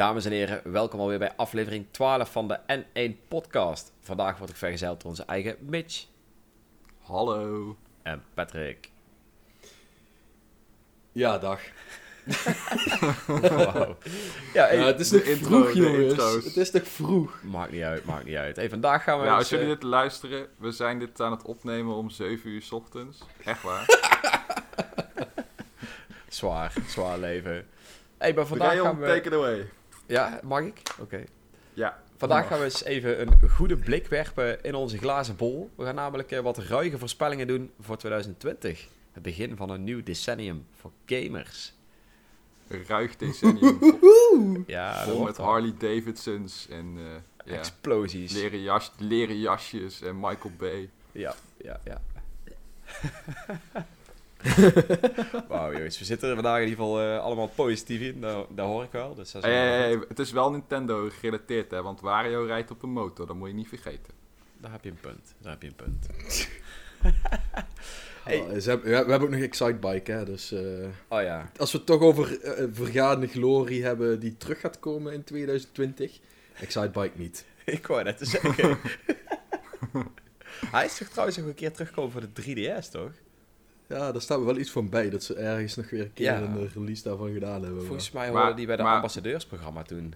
Dames en heren, welkom alweer bij aflevering 12 van de N1 podcast. Vandaag word ik vergezeld door onze eigen Mitch Hallo. en Patrick. Ja, dag. Wow. Ja, hey, Ja, het is nog intro, vroeg, jongens. Het is nog vroeg. maakt niet uit, maakt niet uit. Hey, vandaag gaan we Ja, eens, als jullie eh, dit luisteren, we zijn dit aan het opnemen om 7 uur 's ochtends. Echt waar. Zwaar, zwaar leven. Hey, maar vandaag Vandaag gaan we... take it away. Ja, mag ik? Oké. Ja. Vandaag gaan we eens even een goede blik werpen in onze glazen bol. We gaan namelijk eh, wat ruige voorspellingen doen voor 2020. Het begin van een nieuw decennium voor gamers. Ruig decennium. vol- Ja, vol met. Harley Davidsons en eh, ja, Explosies. leren, jas, leren jasjes en Michael Bay. Ja, ja, ja. Wauw, jongens. We zitten er vandaag in ieder geval eh, allemaal positief in. Dat, dat hoor ik wel. Dus dat is Hey, wel hey, hey, het is wel Nintendo gerelateerd, hè, want Wario rijdt op een motor, dat moet je niet vergeten. Daar heb je een punt. Daar heb je een punt. Oh, ze hebben, ja, we hebben ook nog Excitebike, hè. Dus eh, Oh ja. als we het toch over eh, vergaande glorie hebben die terug gaat komen in 2020. Excitebike niet. Ik wou net te zeggen. Hij is toch trouwens nog een keer teruggekomen voor de 3DS, toch? Ja, daar staat me wel iets van bij dat ze ergens nog weer een keer Ja. een eh, release daarvan gedaan hebben. Volgens maar- mij Maar- hoorde die bij de maar- ambassadeursprogramma toen.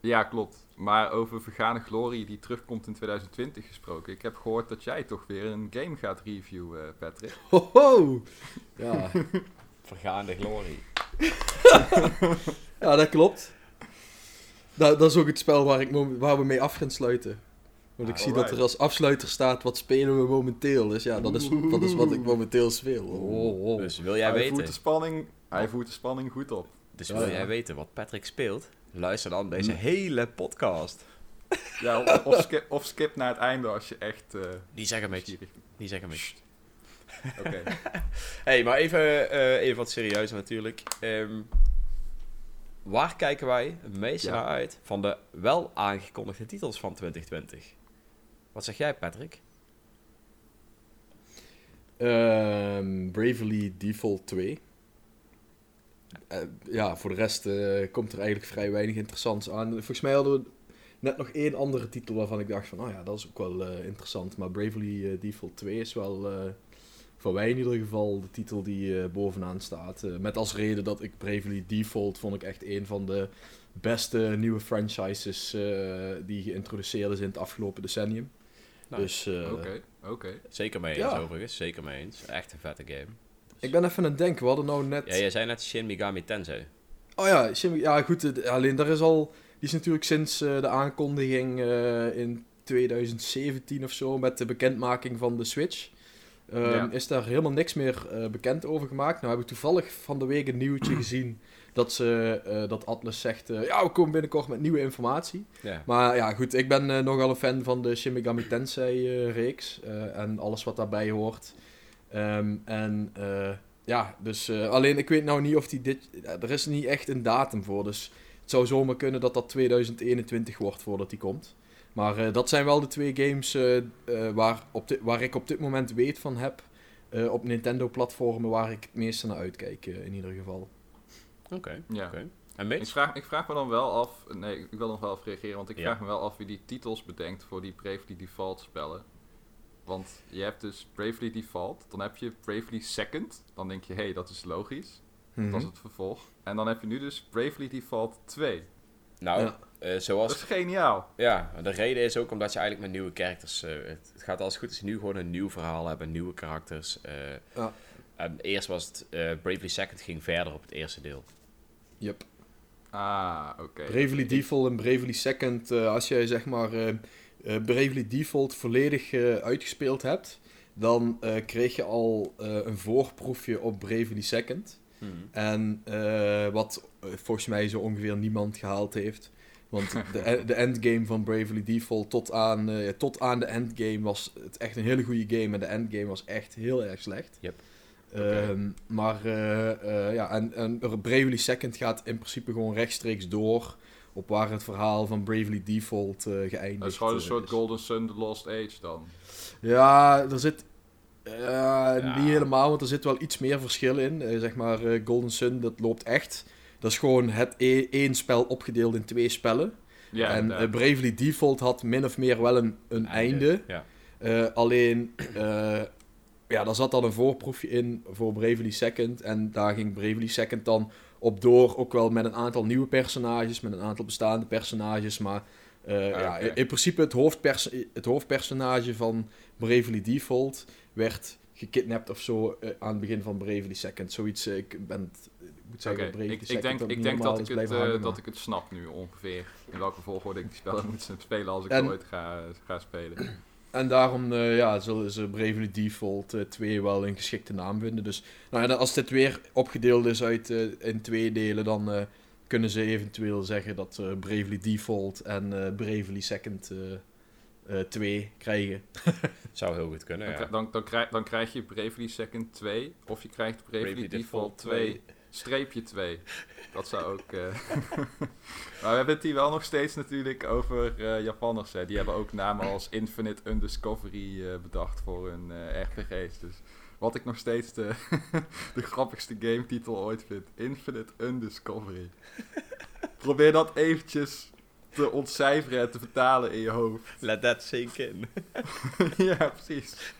Ja, klopt. Maar over vergane glorie die terugkomt in 2020 gesproken. Ik heb gehoord dat jij toch weer een game gaat reviewen, eh, Patrick. Ho, ho! Ja. Vergaande glorie. ja, dat klopt. Dat, dat is ook het spel waar, ik waar we mee af gaan sluiten. Want ik zie dat er als afsluiter staat, wat spelen we momenteel? Dus ja, dat is, dat is wat ik momenteel speel. Oh, oh. Dus wil jij hij, voert de weten, spanning, hij voert de spanning goed op. dus Ja, wil ja. jij weten wat Patrick speelt? Luister dan deze Hm. hele podcast. Ja, of, of, skip, of skip naar het einde als je echt... eh Die zeggen Mitch. nieuwsgierig Die zeggen Mitch. bent. Oké. hey, maar even, eh, even wat serieuzer natuurlijk. Ehm, waar kijken wij het meest Ja. naar uit van de wel aangekondigde titels van 2020? Wat zeg jij, Patrick? Ehm, Bravely Default 2. Eh, ja, voor de rest eh, komt er eigenlijk vrij weinig interessants aan. Volgens mij hadden we net nog één andere titel waarvan ik dacht van, oh ja, dat is ook wel eh, interessant. Maar Bravely Default 2 is wel, voor mij in ieder geval, de titel die bovenaan staat. Met als reden dat ik Bravely Default vond ik echt een van de beste nieuwe franchises die geïntroduceerd is in het afgelopen decennium. Dus eh, Oké, oké. Zeker mee eens Ja. overigens, zeker mee eens. Echt een vette game. ik ben even aan het denken, we hadden nou net... Ja, jij zei net Shin Megami Tensei. Oh ja, Shin- ja goed, alleen daar is al, die is natuurlijk sinds eh, de aankondiging eh, in 2017 of zo, met de bekendmaking van de Switch, ehm, Ja. is daar helemaal niks meer eh, bekend over gemaakt. Nou heb ik toevallig van de week een nieuwtje gezien dat, ze, eh, dat Atlas zegt, eh, ja we komen binnenkort met nieuwe informatie. Ja. Maar ja goed, ik ben eh, nogal een fan van de Shin Megami Tensei eh, reeks eh, en alles wat daarbij hoort. Ehm, en ja, dus alleen ik weet nou niet of die dit. er is niet echt een datum voor. Dus het zou zomaar kunnen dat dat 2021 wordt voordat die komt. Maar dat zijn wel de twee games waar, op dit, waar ik op dit moment weet van heb. op Nintendo-platformen waar ik het meeste naar uitkijk, in ieder geval. Oké, Ja. En Ik vraag, ik vraag me dan wel af... Nee, ik wil nog wel even reageren, want ik Ja. vraag me wel af wie die titels bedenkt voor die Bravely Default spellen. Want je hebt dus Bravely Default, dan heb je Bravely Second. Dan denk je, hé, hey, dat is logisch. Mhm. Dat is het vervolg. En dan heb je nu dus Bravely Default 2. Nou, Ja. eh, Dat zoals... is geniaal. Ja, de reden is ook omdat je eigenlijk met nieuwe characters... eh, het, het gaat als het goed is nu gewoon een nieuw verhaal hebben, nieuwe karakters. eh. Ja. en eerst was het... eh, Bravely Second ging verder op het eerste deel. Yep. Ah, oké. Bravely Default en Bravely Second, eh, als jij zeg maar eh, Bravely Default volledig uitgespeeld hebt, dan kreeg je al een voorproefje op Bravely Second. En eh, wat volgens mij zo ongeveer niemand gehaald heeft. Want de, de endgame van Bravely Default tot aan, tot aan de endgame was het echt een hele goede game. En de endgame was echt heel erg slecht. Yep. Ehm, maar eh, eh, ja, en, en Bravely Second gaat in principe gewoon rechtstreeks door op waar het verhaal van Bravely Default eh geëindigd Dat is gewoon een soort is. Golden Sun The Lost Age dan. Ja, er zit. eh, Niet helemaal, want er zit wel iets meer verschil in. Zeg maar, eh, Golden Sun, dat loopt echt Dat is gewoon het e- één spel opgedeeld in twee spellen. Ja, en Bravely Default had min of meer wel een, een einde. Ja. Eh, alleen, eh, ja, daar zat dan een voorproefje in voor Bravely Second. En daar ging Bravely Second dan op door. Ook wel met een aantal nieuwe personages, met een aantal bestaande personages. Maar eh, ja, oké. in, in principe het, hoofdpers het hoofdpersonage van Bravely Default werd gekidnapt of zo eh, aan het begin van Bravely Second. Zoiets, eh, ik ben, het- ik moet zeggen, Bravely ik, ik Second denk, ook ik denk dat, ik het, hangen, dat ik het snap nu ongeveer. In welke volgorde ik die spellen moet spelen als ik En- ooit ga, ga spelen. En daarom eh, ja, zullen ze Bravely Default eh, 2 wel een geschikte naam vinden. Dus nou, ja, als dit weer opgedeeld is uit, eh, in twee delen, dan eh, kunnen ze eventueel zeggen dat eh, Bravely Default en eh, Bravely Second eh, eh, 2 krijgen. Zou heel goed kunnen, Dan, ja. dan, dan, krijg, dan krijg je Bravely Second 2 of je krijgt Bravely, Bravely Default Default 2 streepje 2. Dat zou ook... eh, maar we hebben het hier wel nog steeds natuurlijk over eh Japanners. Hè. Die hebben ook namen als Infinite Undiscovery eh, bedacht voor hun RPG's. Dus wat ik nog steeds de, de grappigste gametitel ooit vind. Infinite Undiscovery. Probeer dat eventjes te ontcijferen en te vertalen in je hoofd. Let that sink in. ja, precies.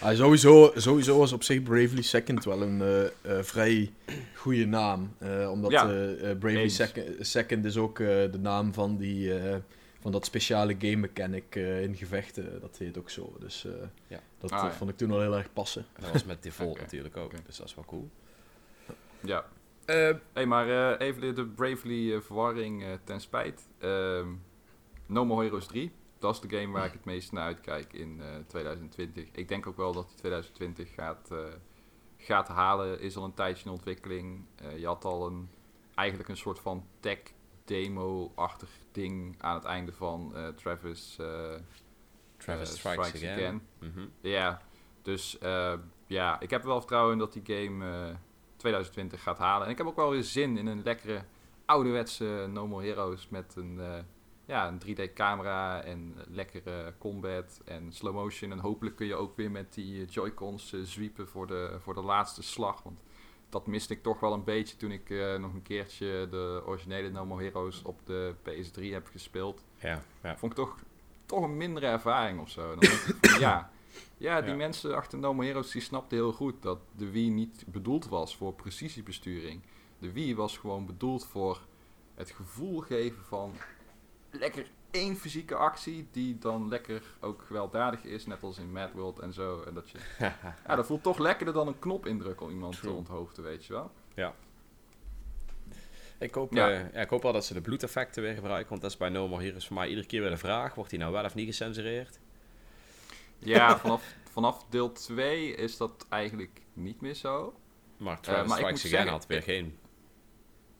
Ah, sowieso, sowieso is op zich Bravely Second wel een eh, eh, vrij goede naam. Eh, omdat Ja, Bravely. Second, Second is ook eh, de naam van, die, eh, van dat speciale game mechanic eh, in gevechten. Dat heet ook zo. Dus eh, Ja. dat Ah, ja. vond ik toen wel heel erg passen. Dat was met default natuurlijk ook, dus dat is wel cool. Ja, Eh, hey, maar eh, even de, Bravely eh, verwarring ten spijt. Ehm no More Heroes 3, dat is de game waar ik het meest naar uitkijk in eh, 2020. Ik denk ook wel dat die 2020 gaat, gaat halen. Is al een tijdje in ontwikkeling. Je had al een, eigenlijk een soort van tech demo-achtig ding aan het einde van Travis, eh, Travis Strikes, Again. Mhm. ja, dus ja, ik heb er wel vertrouwen in dat die game 2020 gaat halen. En ik heb ook wel weer zin in een lekkere ouderwetse No More Heroes met een, eh, ja, een 3D-camera en lekkere combat en slow motion. En hopelijk kun je ook weer met die eh, Joy-Cons eh, zwiepen voor de, voor de laatste slag. Want dat miste ik toch wel een beetje toen ik nog een keertje de originele No More Heroes op de PS3 heb gespeeld Ja, ja. vond ik toch, toch een mindere ervaring of zo. Dan ik ja, ja, die Ja. mensen achter No More Heroes die snapten heel goed dat de Wii niet bedoeld was voor precisiebesturing. De Wii was gewoon bedoeld voor het gevoel geven van lekker één fysieke actie die dan lekker ook gewelddadig is, net als in Mad World en zo. En dat je, ja, dat voelt toch lekkerder dan een knop indrukken om iemand True. te onthoofden, weet je wel. Ik hoop, Ja. ja. ja, ik hoop wel dat ze de bloedeffecten weer gebruiken, want dat is bij No More Heroes voor mij iedere keer weer de vraag. Wordt hij nou wel of niet gecensureerd? Ja, vanaf, vanaf deel 2 is dat eigenlijk niet meer zo. Maar Travis maar ik Strikes Again zeggen- had weer geen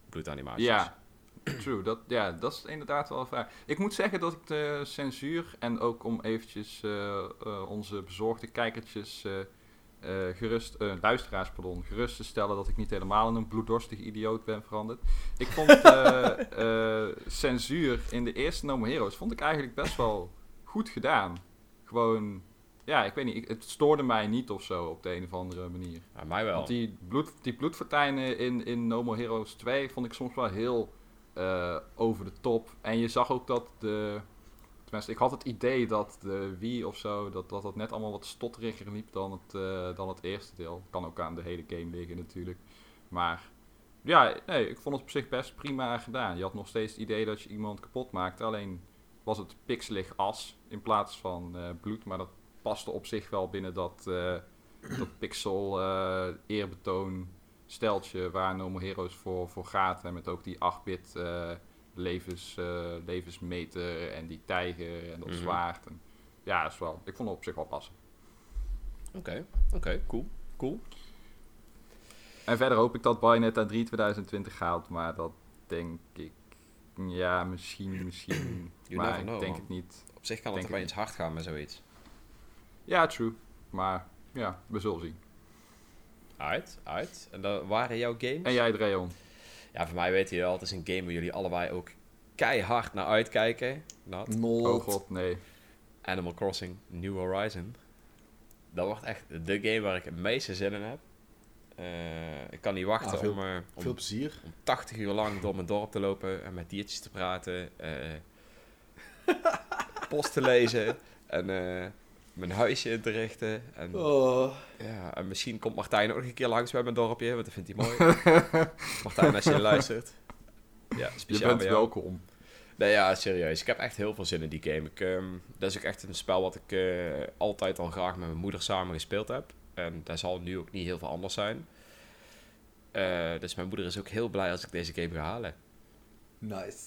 bloedanimaties. Ja, true. Dat, ja, dat is inderdaad wel een vraag. Ik moet zeggen dat ik de censuur en ook om eventjes eh, eh, onze bezorgde kijkertjes, eh, gerust, eh, luisteraars, pardon, gerust te stellen dat ik niet helemaal in een bloeddorstig idioot ben veranderd. Ik vond censuur in de eerste No More Heroes vond ik eigenlijk best wel goed gedaan. Gewoon, ja, ik weet niet, ik- het stoorde mij niet of zo op de een of andere manier. Ja, mij wel. Want die, bloed, die bloedfortuinen in, in No More Heroes 2 vond ik soms wel heel eh, over de top. En je zag ook dat de... Tenminste, ik had het idee dat de Wii of zo, dat dat, dat net allemaal wat stotteriger liep dan het, eh, dan het eerste deel. Kan ook aan de hele game liggen natuurlijk. Maar ja, nee, ik vond het op zich best prima gedaan. Je had nog steeds het idee dat je iemand kapot maakte. Alleen was het pixelig as in plaats van eh, bloed. Maar dat paste op zich wel binnen dat, eh, dat pixel eh, eerbetoon steltje waar No More Heroes voor, voor gaat. En met ook die 8-bit eh, levens, levensmeter en die tijger en dat Mhm. zwaard. En, ja, dat is wel, ik vond het op zich wel passen. Oké, oké, cool. Cool. En verder hoop ik dat Bayonetta 3 2020 gaat, maar dat denk ik... Ja, misschien, misschien. You maar never ik know, denk man. het niet. Op zich kan Denk het wel eens hard gaan met zoiets. Ja, true. Maar ja, we zullen zien. Uit, uit. En dat waren jouw games? En jij, Dreon? Ja, voor mij weet je wel, het is een game waar jullie allebei ook keihard naar uitkijken. Not. Oh god, nee. Animal Crossing New Horizon. Dat wordt echt de game waar ik het meeste zin in heb. Eh, ik kan niet wachten Ah, veel- om, eh, om, Veel plezier. om 80 uur lang door mijn dorp te lopen en met diertjes te praten. eh, post te lezen en mijn huisje in te richten. En, Oh. ja, en misschien komt Martijn ook nog een keer langs bij mijn dorpje, want dat vindt hij mooi. Martijn, als je luistert. Ja, Je speciaal bent bij jou. welkom. Nee, ja, serieus. Ik heb echt heel veel zin in die game. Ik, ehm, dat is ook echt een spel wat ik altijd al graag met mijn moeder samen gespeeld heb. En dat zal nu ook niet heel veel anders zijn. Eh, dus mijn moeder is ook heel blij als ik deze game ga halen. Nice.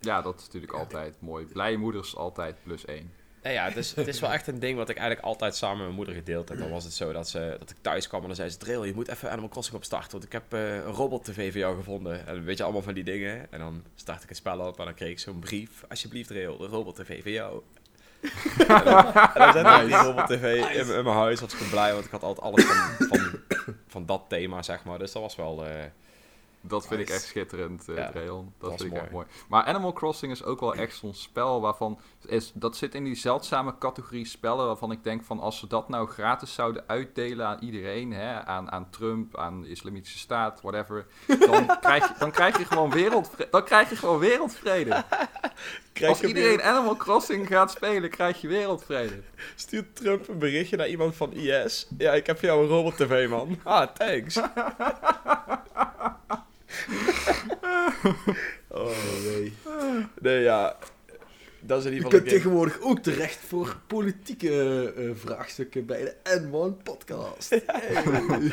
Ja, dat is natuurlijk altijd mooi. Blije moeders altijd plus één. Nou ja, het is, het is wel echt een ding wat ik eigenlijk altijd samen met mijn moeder gedeeld heb. Dan was het zo dat, ze, dat ik thuis kwam en dan zei ze... Drill, je moet even Animal Crossing opstarten, want ik heb eh, een robot-tv voor jou gevonden. En weet je, allemaal van die dingen. En dan start ik het spel op en dan kreeg ik zo'n brief. Alsjeblieft, Drill, de robot-tv voor jou. en dan, en dan zette ik die robot-tv in, in mijn huis. Was ik blij, want ik had altijd alles van, van, van dat thema, zeg maar. Dus dat was wel... eh, Dat vind ik echt schitterend, eh Ja, Dreon. Dat, vind ik mooi. echt mooi. Maar Animal Crossing is ook wel echt zo'n spel waarvan... Is, dat zit in die zeldzame categorie spellen waarvan ik denk van... Als ze dat nou gratis zouden uitdelen aan iedereen... Hè, aan, aan Trump, aan de Islamitische Staat, whatever... Dan krijg je, dan krijg je, gewoon, wereldvrede, dan krijg je gewoon wereldvrede. krijg Als iedereen Animal Crossing gaat spelen, krijg je wereldvrede. Stuurt Trump een berichtje naar iemand van IS. Ja, ik heb voor jou een robot-tv, man. Ah, thanks. Oh nee. Nee, ja. Dat is in Je ieder geval kunt een game. tegenwoordig ook terecht voor politieke eh, vraagstukken bij de N1 podcast. Hey.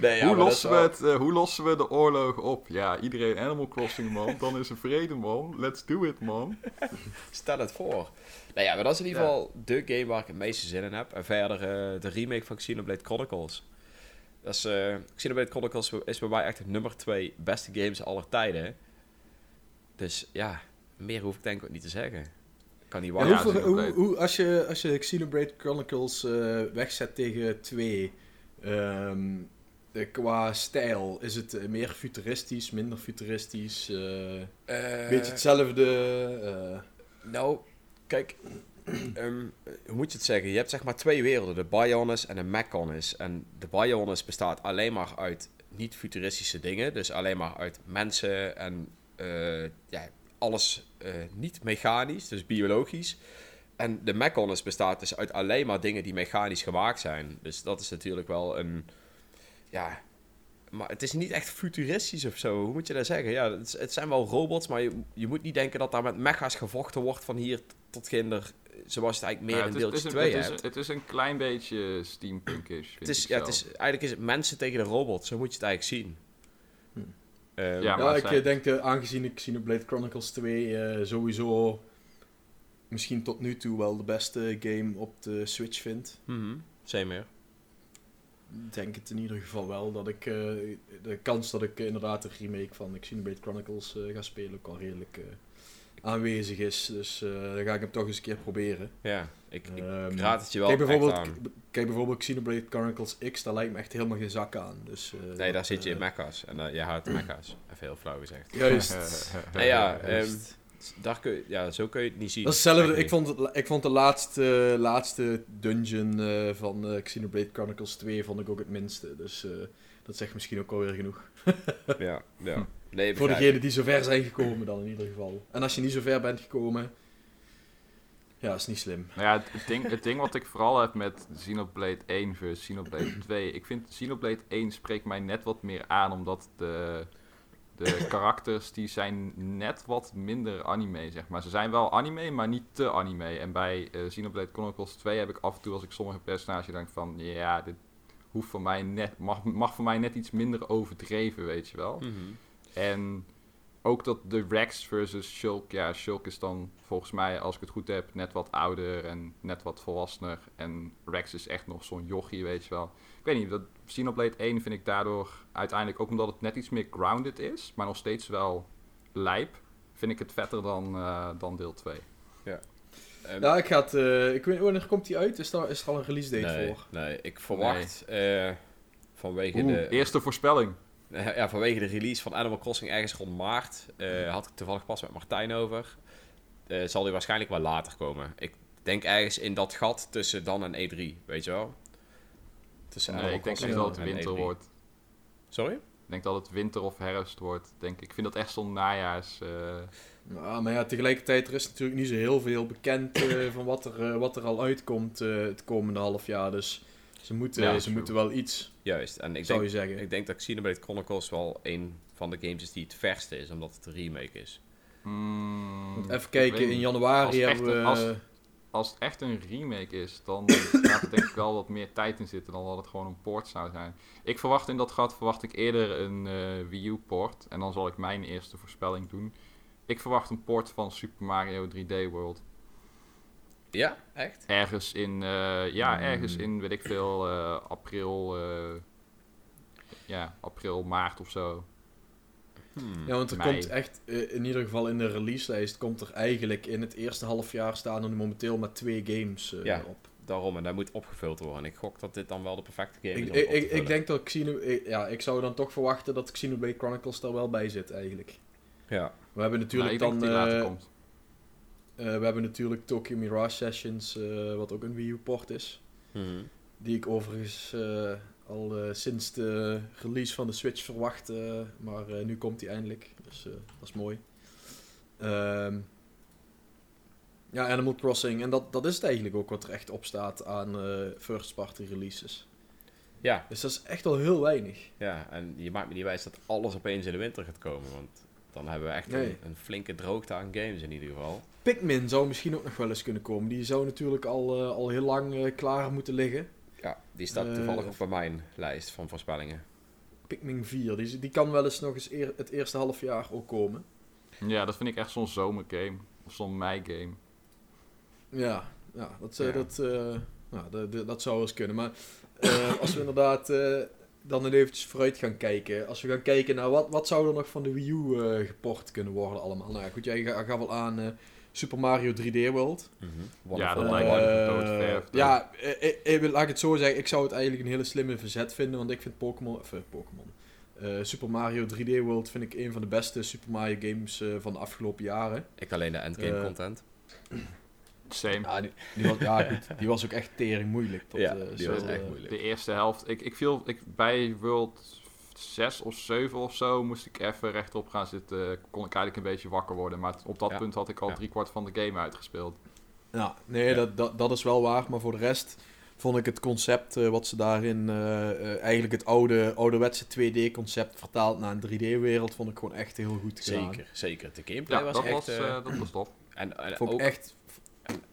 Nee, ja, hoe, maar dat is lossen we wel- het, eh, hoe lossen we de oorlog op? Ja, iedereen Animal Crossing, man. Dan is er vrede, man. Let's do it, man. Stel het voor. Nou ja, maar dat is in ieder Ja. geval de game waar ik het meeste zin in heb. En verder eh, de remake van Xenoblade Chronicles. Dat is, eh, Xenoblade Chronicles is bij mij echt de nummer 2 beste games aller tijden. Dus ja, meer hoef ik denk ik ook niet te zeggen. Kan niet. Ja, hoeveel- hoe, als, je, als je Xenoblade Chronicles eh, wegzet tegen 2, ehm, eh, qua stijl, is het eh, meer futuristisch, minder futuristisch? eh Eh, beetje hetzelfde? Nou, kijk, ehm, hoe moet je het zeggen? Je hebt zeg maar twee werelden, de Bionis en de Mechonis. En de Bionis bestaat alleen maar uit niet-futuristische dingen, dus alleen maar uit mensen en ja, alles eh, niet mechanisch, dus biologisch. En de Mechonis bestaat dus uit alleen maar dingen die mechanisch gemaakt zijn. Dus dat is natuurlijk wel een, ja... Maar het is niet echt futuristisch of zo. Hoe moet je dat zeggen? Ja, het, is- het zijn wel robots, maar je, je moet niet denken dat daar met mecha's gevochten wordt van hier tot ginder. Zoals het eigenlijk meer Ja, in het, is, deeltje het, is 2 een, het, is, het is een klein beetje steampunkish, vind Het is, ik ja, het is, eigenlijk is het mensen tegen de robots. Zo moet je het eigenlijk zien. Ehm, Ja, ik zij- eh, denk, eh, aangezien ik Xenoblade Chronicles 2 eh, sowieso misschien tot nu toe wel de beste game op de Switch vind. mhm, Same meer. denk het in ieder geval wel dat ik eh, de kans dat ik eh, inderdaad een remake van Xenoblade Chronicles eh, ga spelen ook al redelijk eh, aanwezig is. Dus eh, dan ga ik hem toch eens een keer proberen. Ja, ik, ik Ehm, raad het je wel kijk, echt bijvoorbeeld, aan. kijk bijvoorbeeld Xenoblade Chronicles X, daar lijkt me echt helemaal geen zak aan. Dus, eh, Nee, daar dat, zit je in eh, mecha's. En uh, je houdt mecha's. Even heel flauw gezegd. Juist. Nou ja, Juist. daar kun je, ja, zo kun je het niet zien. Dat is hetzelfde. Ik vond, ik vond de laatste, laatste dungeon eh, van eh, Xenoblade Chronicles 2 vond ik ook het minste. Dus eh, dat zegt misschien ook alweer genoeg. Ja, ja. Nee, Voor degenen die zover zijn gekomen dan in ieder geval. En als je niet zover bent gekomen, ja, is niet slim. Nou ja, het, het ding, het ding wat ik vooral heb met Xenoblade 1 versus Xenoblade 2... Ik vind Xenoblade 1 spreekt mij net wat meer aan, omdat de, de karakters die zijn net wat minder anime, zeg maar. Ze zijn wel anime, maar niet te anime. En bij eh, Xenoblade Chronicles 2 heb ik af en toe, als ik sommige personages denk van... Ja, dit hoeft voor mij net, mag, mag voor mij net iets minder overdreven, weet je wel. Mhm. En ook dat de Rex versus Shulk. Ja, Shulk is dan volgens mij, als ik het goed heb, net wat ouder en net wat volwassener. En Rex is echt nog zo'n jochie, weet je wel. Ik weet niet, dat Xenoblade 1 vind ik daardoor uiteindelijk, ook omdat het net iets meer grounded is, maar nog steeds wel lijp, vind ik het vetter dan, eh, dan deel 2. Ehm, Ja, ik ga het, eh, ik weet wanneer komt die uit? Is, daar, is er al een release date nee, voor? nee, ik verwacht eh, vanwege, Oeh, de, eerste voorspelling. Ja, vanwege de release van Animal Crossing ergens rond maart. eh, had ik toevallig pas met Martijn over. eh, zal die waarschijnlijk wel later komen. Ik denk ergens in dat gat tussen dan en E3, weet je wel? Tussen Nee, ik denk dat het winter E3. wordt. Sorry? Ik denk dat het winter of herfst wordt. Denk ik. ik vind dat echt zo'n najaars. eh, Ja, maar ja, tegelijkertijd er is natuurlijk niet zo heel veel bekend eh, van wat er, eh, wat er al uitkomt eh, het komende half jaar. Dus ze moeten, Ja, ze true. moeten wel iets, Juist. En ik zou denk, je zeggen. ik denk dat Xenoblade Chronicles wel een van de games is die het verste is, omdat het een remake is. mm, Want even kijken, in januari Als het hebben we... echt een- als- Als het echt een remake is, dan gaat er denk ik wel wat meer tijd in zitten dan dat het gewoon een port zou zijn. Ik verwacht in dat gat verwacht ik eerder een eh, Wii U port. En dan zal ik mijn eerste voorspelling doen. Ik verwacht een port van Super Mario 3D World. Ja, echt? Ergens in, eh, ja, ergens in, weet ik veel, eh, april, eh, ja, april, maart of zo. Hmm. Ja, want er Mei. komt echt, in ieder geval in de releaselijst, komt er eigenlijk in het eerste half jaar staan er momenteel maar twee games eh, Ja. op. Daarom, en dat moet opgevuld worden. En ik gok dat dit dan wel de perfecte game is Ik, om ik, op te ik, ik vullen. denk dat Xeno, ik- ja, ik zou dan toch verwachten dat Xenoblade Chronicles er wel bij zit eigenlijk. Ja. We hebben natuurlijk Nou, ik denk dan, dat die later eh, komt. eh, we hebben natuurlijk Tokyo Mirage Sessions, eh, wat ook een Wii U port is. Mhm. Die ik overigens eh, al eh, sinds de release van de Switch verwacht. eh, maar eh, nu komt die eindelijk. Dus eh, dat is mooi. Ehm, ja, Animal Crossing. En dat, dat is het eigenlijk ook wat er echt op staat aan eh, first party releases. Ja, Dus dat is echt al heel weinig. ja, en je maakt me niet wijs dat alles opeens in de winter gaat komen. Want dan hebben we echt Nee. een, een flinke droogte aan games in ieder geval. Pikmin zou misschien ook nog wel eens kunnen komen. Die zou natuurlijk al, eh, al heel lang eh, klaar moeten liggen. Ja, die staat Eh, toevallig op bij mijn lijst van voorspellingen. Pikmin 4, die, die kan wel eens nog eens eer- het eerste half jaar ook komen. Ja, dat vind ik echt zo'n zomergame. Of zo'n mei-game. Ja, ja dat, Ja. Dat, eh, nou, dat, zou wel eens kunnen. Maar eh, als we inderdaad eh, dan eventjes vooruit gaan kijken. Als we gaan kijken naar wat, wat zou er nog van de Wii U geport kunnen worden allemaal. Nou ja, goed, jij ga- gaf wel aan eh, Super Mario 3D World. Ja, dat Eh, lijkt me doodverf. ja, eh, eh, eh, laat ik het zo zeggen. Ik zou het eigenlijk een hele slimme verzet vinden. Want ik vind Pokémon... Of, eh, Pokémon. Eh, Super Mario 3D World vind ik een van de beste Super Mario games eh, van de afgelopen jaren. Ik alleen de endgame content. Same. Ja, die, die was, ja, goed, die was ook echt tering moeilijk. Dat, Ja, eh, die zo, was echt moeilijk. De eerste helft. Ik, ik viel ik, bij World 6 of 7 of zo moest ik even rechtop gaan zitten. Kon ik eigenlijk een beetje wakker worden. Maar op dat Ja. punt had ik al Ja. driekwart van de game uitgespeeld. Ja, nee, Ja. Dat, dat, dat is wel waar. Maar voor de rest vond ik het concept eh, wat ze daarin... eh, eh, eigenlijk het oude, ouderwetse 2D-concept vertaald naar een 3D-wereld... vond ik gewoon echt heel goed gedaan. Zeker, zeker. De gameplay Ja, was dat, echt... was, dat was tof. en, en Vond ik ook, echt...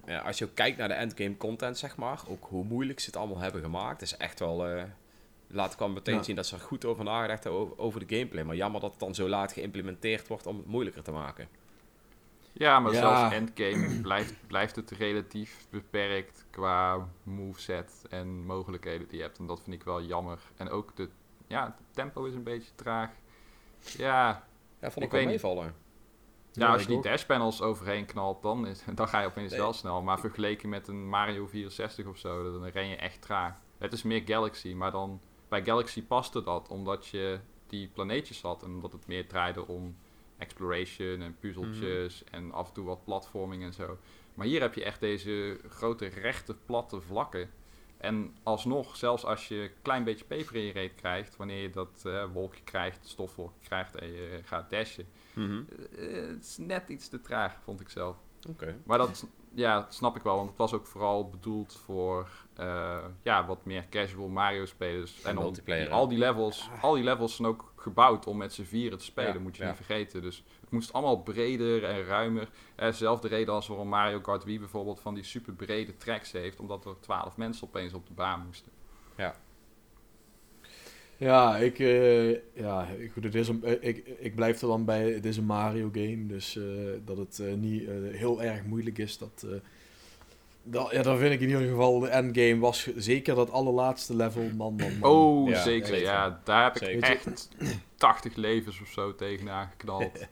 ja, als je ook kijkt naar de endgame content, zeg maar, ook hoe moeilijk ze het allemaal hebben gemaakt, is echt wel... eh laat ik wel meteen Ja. zien dat ze er goed over nagedacht hebben over, de gameplay. Maar jammer dat het dan zo laat geïmplementeerd wordt om het moeilijker te maken. Ja, maar Ja. zelfs endgame blijft, blijft het relatief beperkt qua moveset en mogelijkheden die je hebt. En dat vind ik wel jammer. En ook de, ja, het tempo is een beetje traag. Ja, Ja, vond Ik ik, wel weet niet. meevallen. ja, als je die dashpanels overheen knalt, dan, is, dan ga je opeens Nee. wel snel. Maar vergeleken met een Mario 64 of zo, dan ren je echt traag. Het is meer Galaxy, maar dan bij Galaxy paste dat omdat je die planeetjes had en omdat het meer draaide om exploration en puzzeltjes en af en toe wat platforming en zo. Maar hier heb je echt deze grote rechte platte vlakken. En alsnog, zelfs als je een klein beetje peper in je reet krijgt, wanneer je dat eh, wolkje krijgt, stofwolkje krijgt en je gaat dashen, eh, het is net iets te traag, vond ik zelf. Oké. Maar dat, ja, dat snap ik wel, want het was ook vooral bedoeld voor eh, ja, wat meer casual Mario spelers. En om- al, die levels, al die levels zijn ook gebouwd om met z'n vieren te spelen, Ja, moet je ja. niet vergeten. Dus het moest allemaal breder en ruimer. Eh, zelfde reden als waarom Mario Kart Wii bijvoorbeeld van die super brede tracks heeft, omdat er twaalf mensen opeens op de baan moesten. Ja, ik, eh, ja, goed, het is een, eh, ik, ik blijf er dan bij, het is een Mario game, dus eh, dat het eh, niet eh, heel erg moeilijk is, dat, eh, dat, ja, dan vind ik in ieder geval de endgame was zeker dat allerlaatste level, man, man, man. Oh, Ja, zeker. Ja, daar heb ik Zeker. echt 80 levens of zo tegenaan geknald.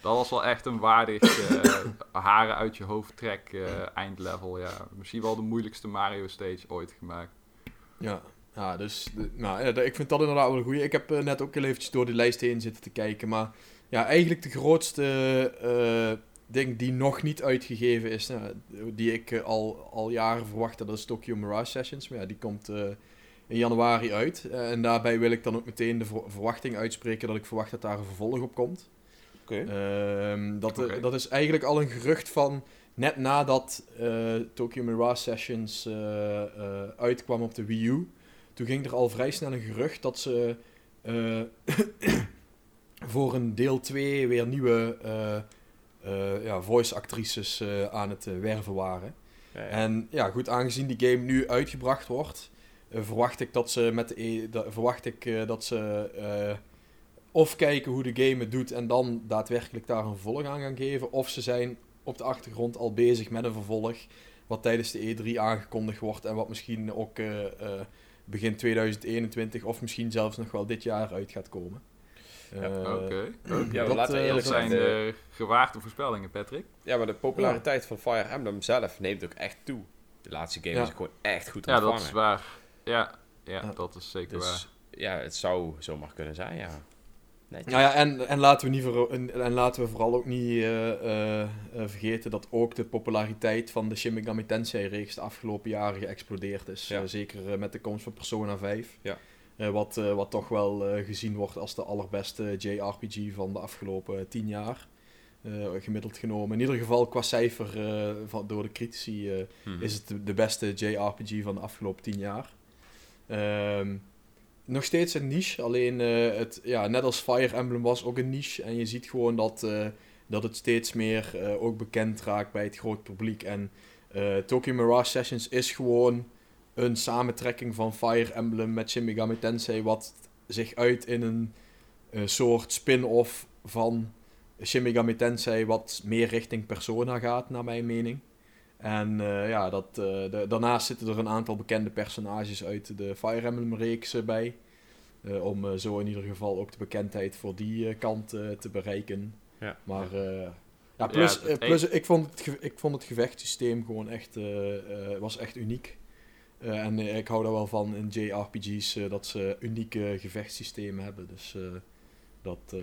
Dat was wel echt een waardig eh, haren uit je hoofd trek eh, eindlevel. Ja. Misschien wel de moeilijkste Mario stage ooit gemaakt. Ja, ja dus de- nou, ja, ik vind dat inderdaad wel een goeie. Ik heb eh, net ook heel eventjes door die lijst heen zitten te kijken, maar ja, eigenlijk de grootste eh, ding die nog niet uitgegeven is, nou, die ik eh, al, al jaren verwachtte, dat is Tokyo Mirage Sessions. Maar ja, die komt in januari uit. En daarbij wil ik dan ook meteen de ver- verwachting uitspreken dat ik verwacht dat daar een vervolg op komt. Oké. Ehm, dat, dat is eigenlijk al een gerucht van net nadat Tokyo Mirage Sessions uitkwam op de Wii U. Toen ging er al vrij snel een gerucht dat ze eh, voor een deel 2 weer nieuwe eh, eh, ja, voice actrices eh, aan het werven waren. Ja, ja. En ja, goed, aangezien die game nu uitgebracht wordt, verwacht ik dat ze met de e- verwacht ik dat ze of kijken hoe de game het doet en dan daadwerkelijk daar een vervolg aan gaan geven, of ze zijn op de achtergrond al bezig met een vervolg wat tijdens de E3 aangekondigd wordt en wat misschien ook begin 2021 of misschien zelfs nog wel dit jaar uit gaat komen. Ja, Eh, Oké. Ja, dat, laten we eh, eerlijk zijn zijn. eh, gewaagde voorspellingen, Patrick. Ja, maar de populariteit van Fire Emblem zelf neemt ook echt toe. De laatste game Ja. is gewoon echt goed Ja, ontvangen. dat is waar. Ja, ja, Ja. dat is zeker waar. Dus ja, het zou zomaar kunnen zijn, ja. Netjes. Nou ja, en, en, laten we niet voor, en, en laten we vooral ook niet eh, eh, eh, vergeten dat ook de populariteit van de Shin Megami Tensei-reeks de afgelopen jaren geëxplodeerd is. Ja. Zeker met de komst van Persona 5. Ja. Eh, wat, eh, wat toch wel eh, gezien wordt als de allerbeste JRPG van de afgelopen tien jaar. eh, gemiddeld genomen. In ieder geval qua cijfer eh, van, door de critici eh, Mhm. is het de, de beste JRPG van de afgelopen tien jaar. Ehm, nog steeds een niche, alleen eh, het, ja, net als Fire Emblem was ook een niche. En je ziet gewoon dat, eh, dat het steeds meer eh, ook bekend raakt bij het groot publiek. En Tokyo Mirage Sessions is gewoon een samentrekking van Fire Emblem met Shin Megami Tensei, wat zich uit in een soort spin-off van Shin Megami Tensei, wat meer richting Persona gaat, naar mijn mening. En eh, ja, dat, eh, de- daarnaast zitten er een aantal bekende personages uit de Fire Emblem-reeks eh, bij. Eh, om zo in ieder geval ook de bekendheid voor die kant eh, te bereiken. Ja. Maar eh, ja, plus, Ja, het eh, plus ik, vond het ik vond het gevechtssysteem gewoon echt, eh, eh, was echt uniek. Eh, en ik hou daar wel van in JRPG's dat ze unieke gevechtssystemen hebben. Dus eh, dat...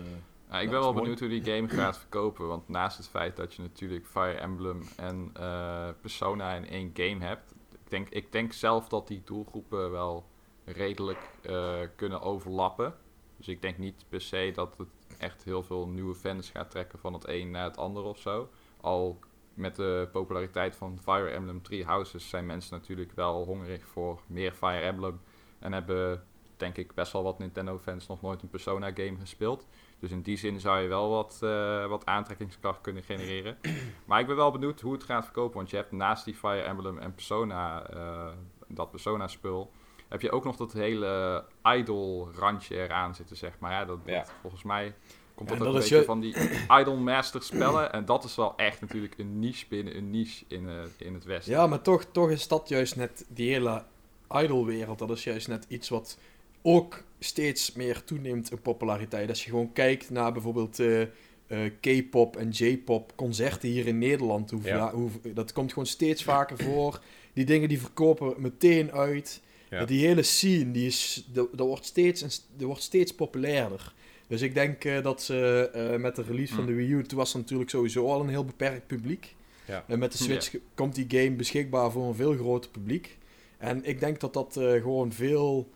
Ja, ik ben wel benieuwd hoe die game gaat verkopen. Want naast het feit dat je natuurlijk Fire Emblem en eh, Persona in één game hebt. Ik denk, ik denk zelf dat die doelgroepen wel redelijk eh, kunnen overlappen. Dus ik denk niet per se dat het echt heel veel nieuwe fans gaat trekken van het een naar het ander of zo. Al met de populariteit van Fire Emblem Three Houses zijn mensen natuurlijk wel hongerig voor meer Fire Emblem. En hebben denk ik best wel wat Nintendo fans nog nooit een Persona game gespeeld. Dus in die zin zou je wel wat, eh, wat aantrekkingskracht kunnen genereren. Maar ik ben wel benieuwd hoe het gaat verkopen. Want je hebt naast die Fire Emblem en Persona, eh, dat Persona spul, heb je ook nog dat hele idol randje eraan zitten, zeg maar. Ja, dat, volgens mij komt Ja, dat ook een beetje je- van die idol master spellen. En dat is wel echt natuurlijk een niche binnen een niche in, eh, in het Westen. Ja, maar toch, toch is dat juist net die hele idolwereld. Dat is juist net iets wat ook steeds meer toeneemt in populariteit. Als je gewoon kijkt naar bijvoorbeeld eh, eh, K-pop en J-pop concerten hier in Nederland. Hoe, Ja. ja, hoe, dat komt gewoon steeds vaker voor. Die dingen die verkopen meteen uit. Ja. Die hele scene, die is, dat, wordt, steeds, dat wordt steeds populairder. Dus ik denk eh, dat ze eh, met de release van Mm. de Wii U, toen was er natuurlijk sowieso al een heel beperkt publiek. Ja. En met de Switch komt die game beschikbaar voor een veel groter publiek. En ik denk dat dat eh, gewoon veel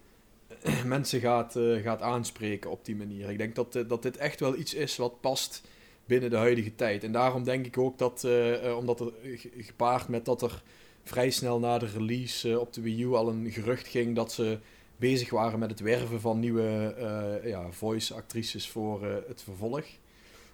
mensen gaat, eh, gaat aanspreken op die manier. Ik denk dat, eh, dat dit echt wel iets is wat past binnen de huidige tijd. En daarom denk ik ook dat, eh, omdat er ge- gepaard met dat er vrij snel na de release op de Wii U al een gerucht ging dat ze bezig waren met het werven van nieuwe ja, voice-actrices voor het vervolg.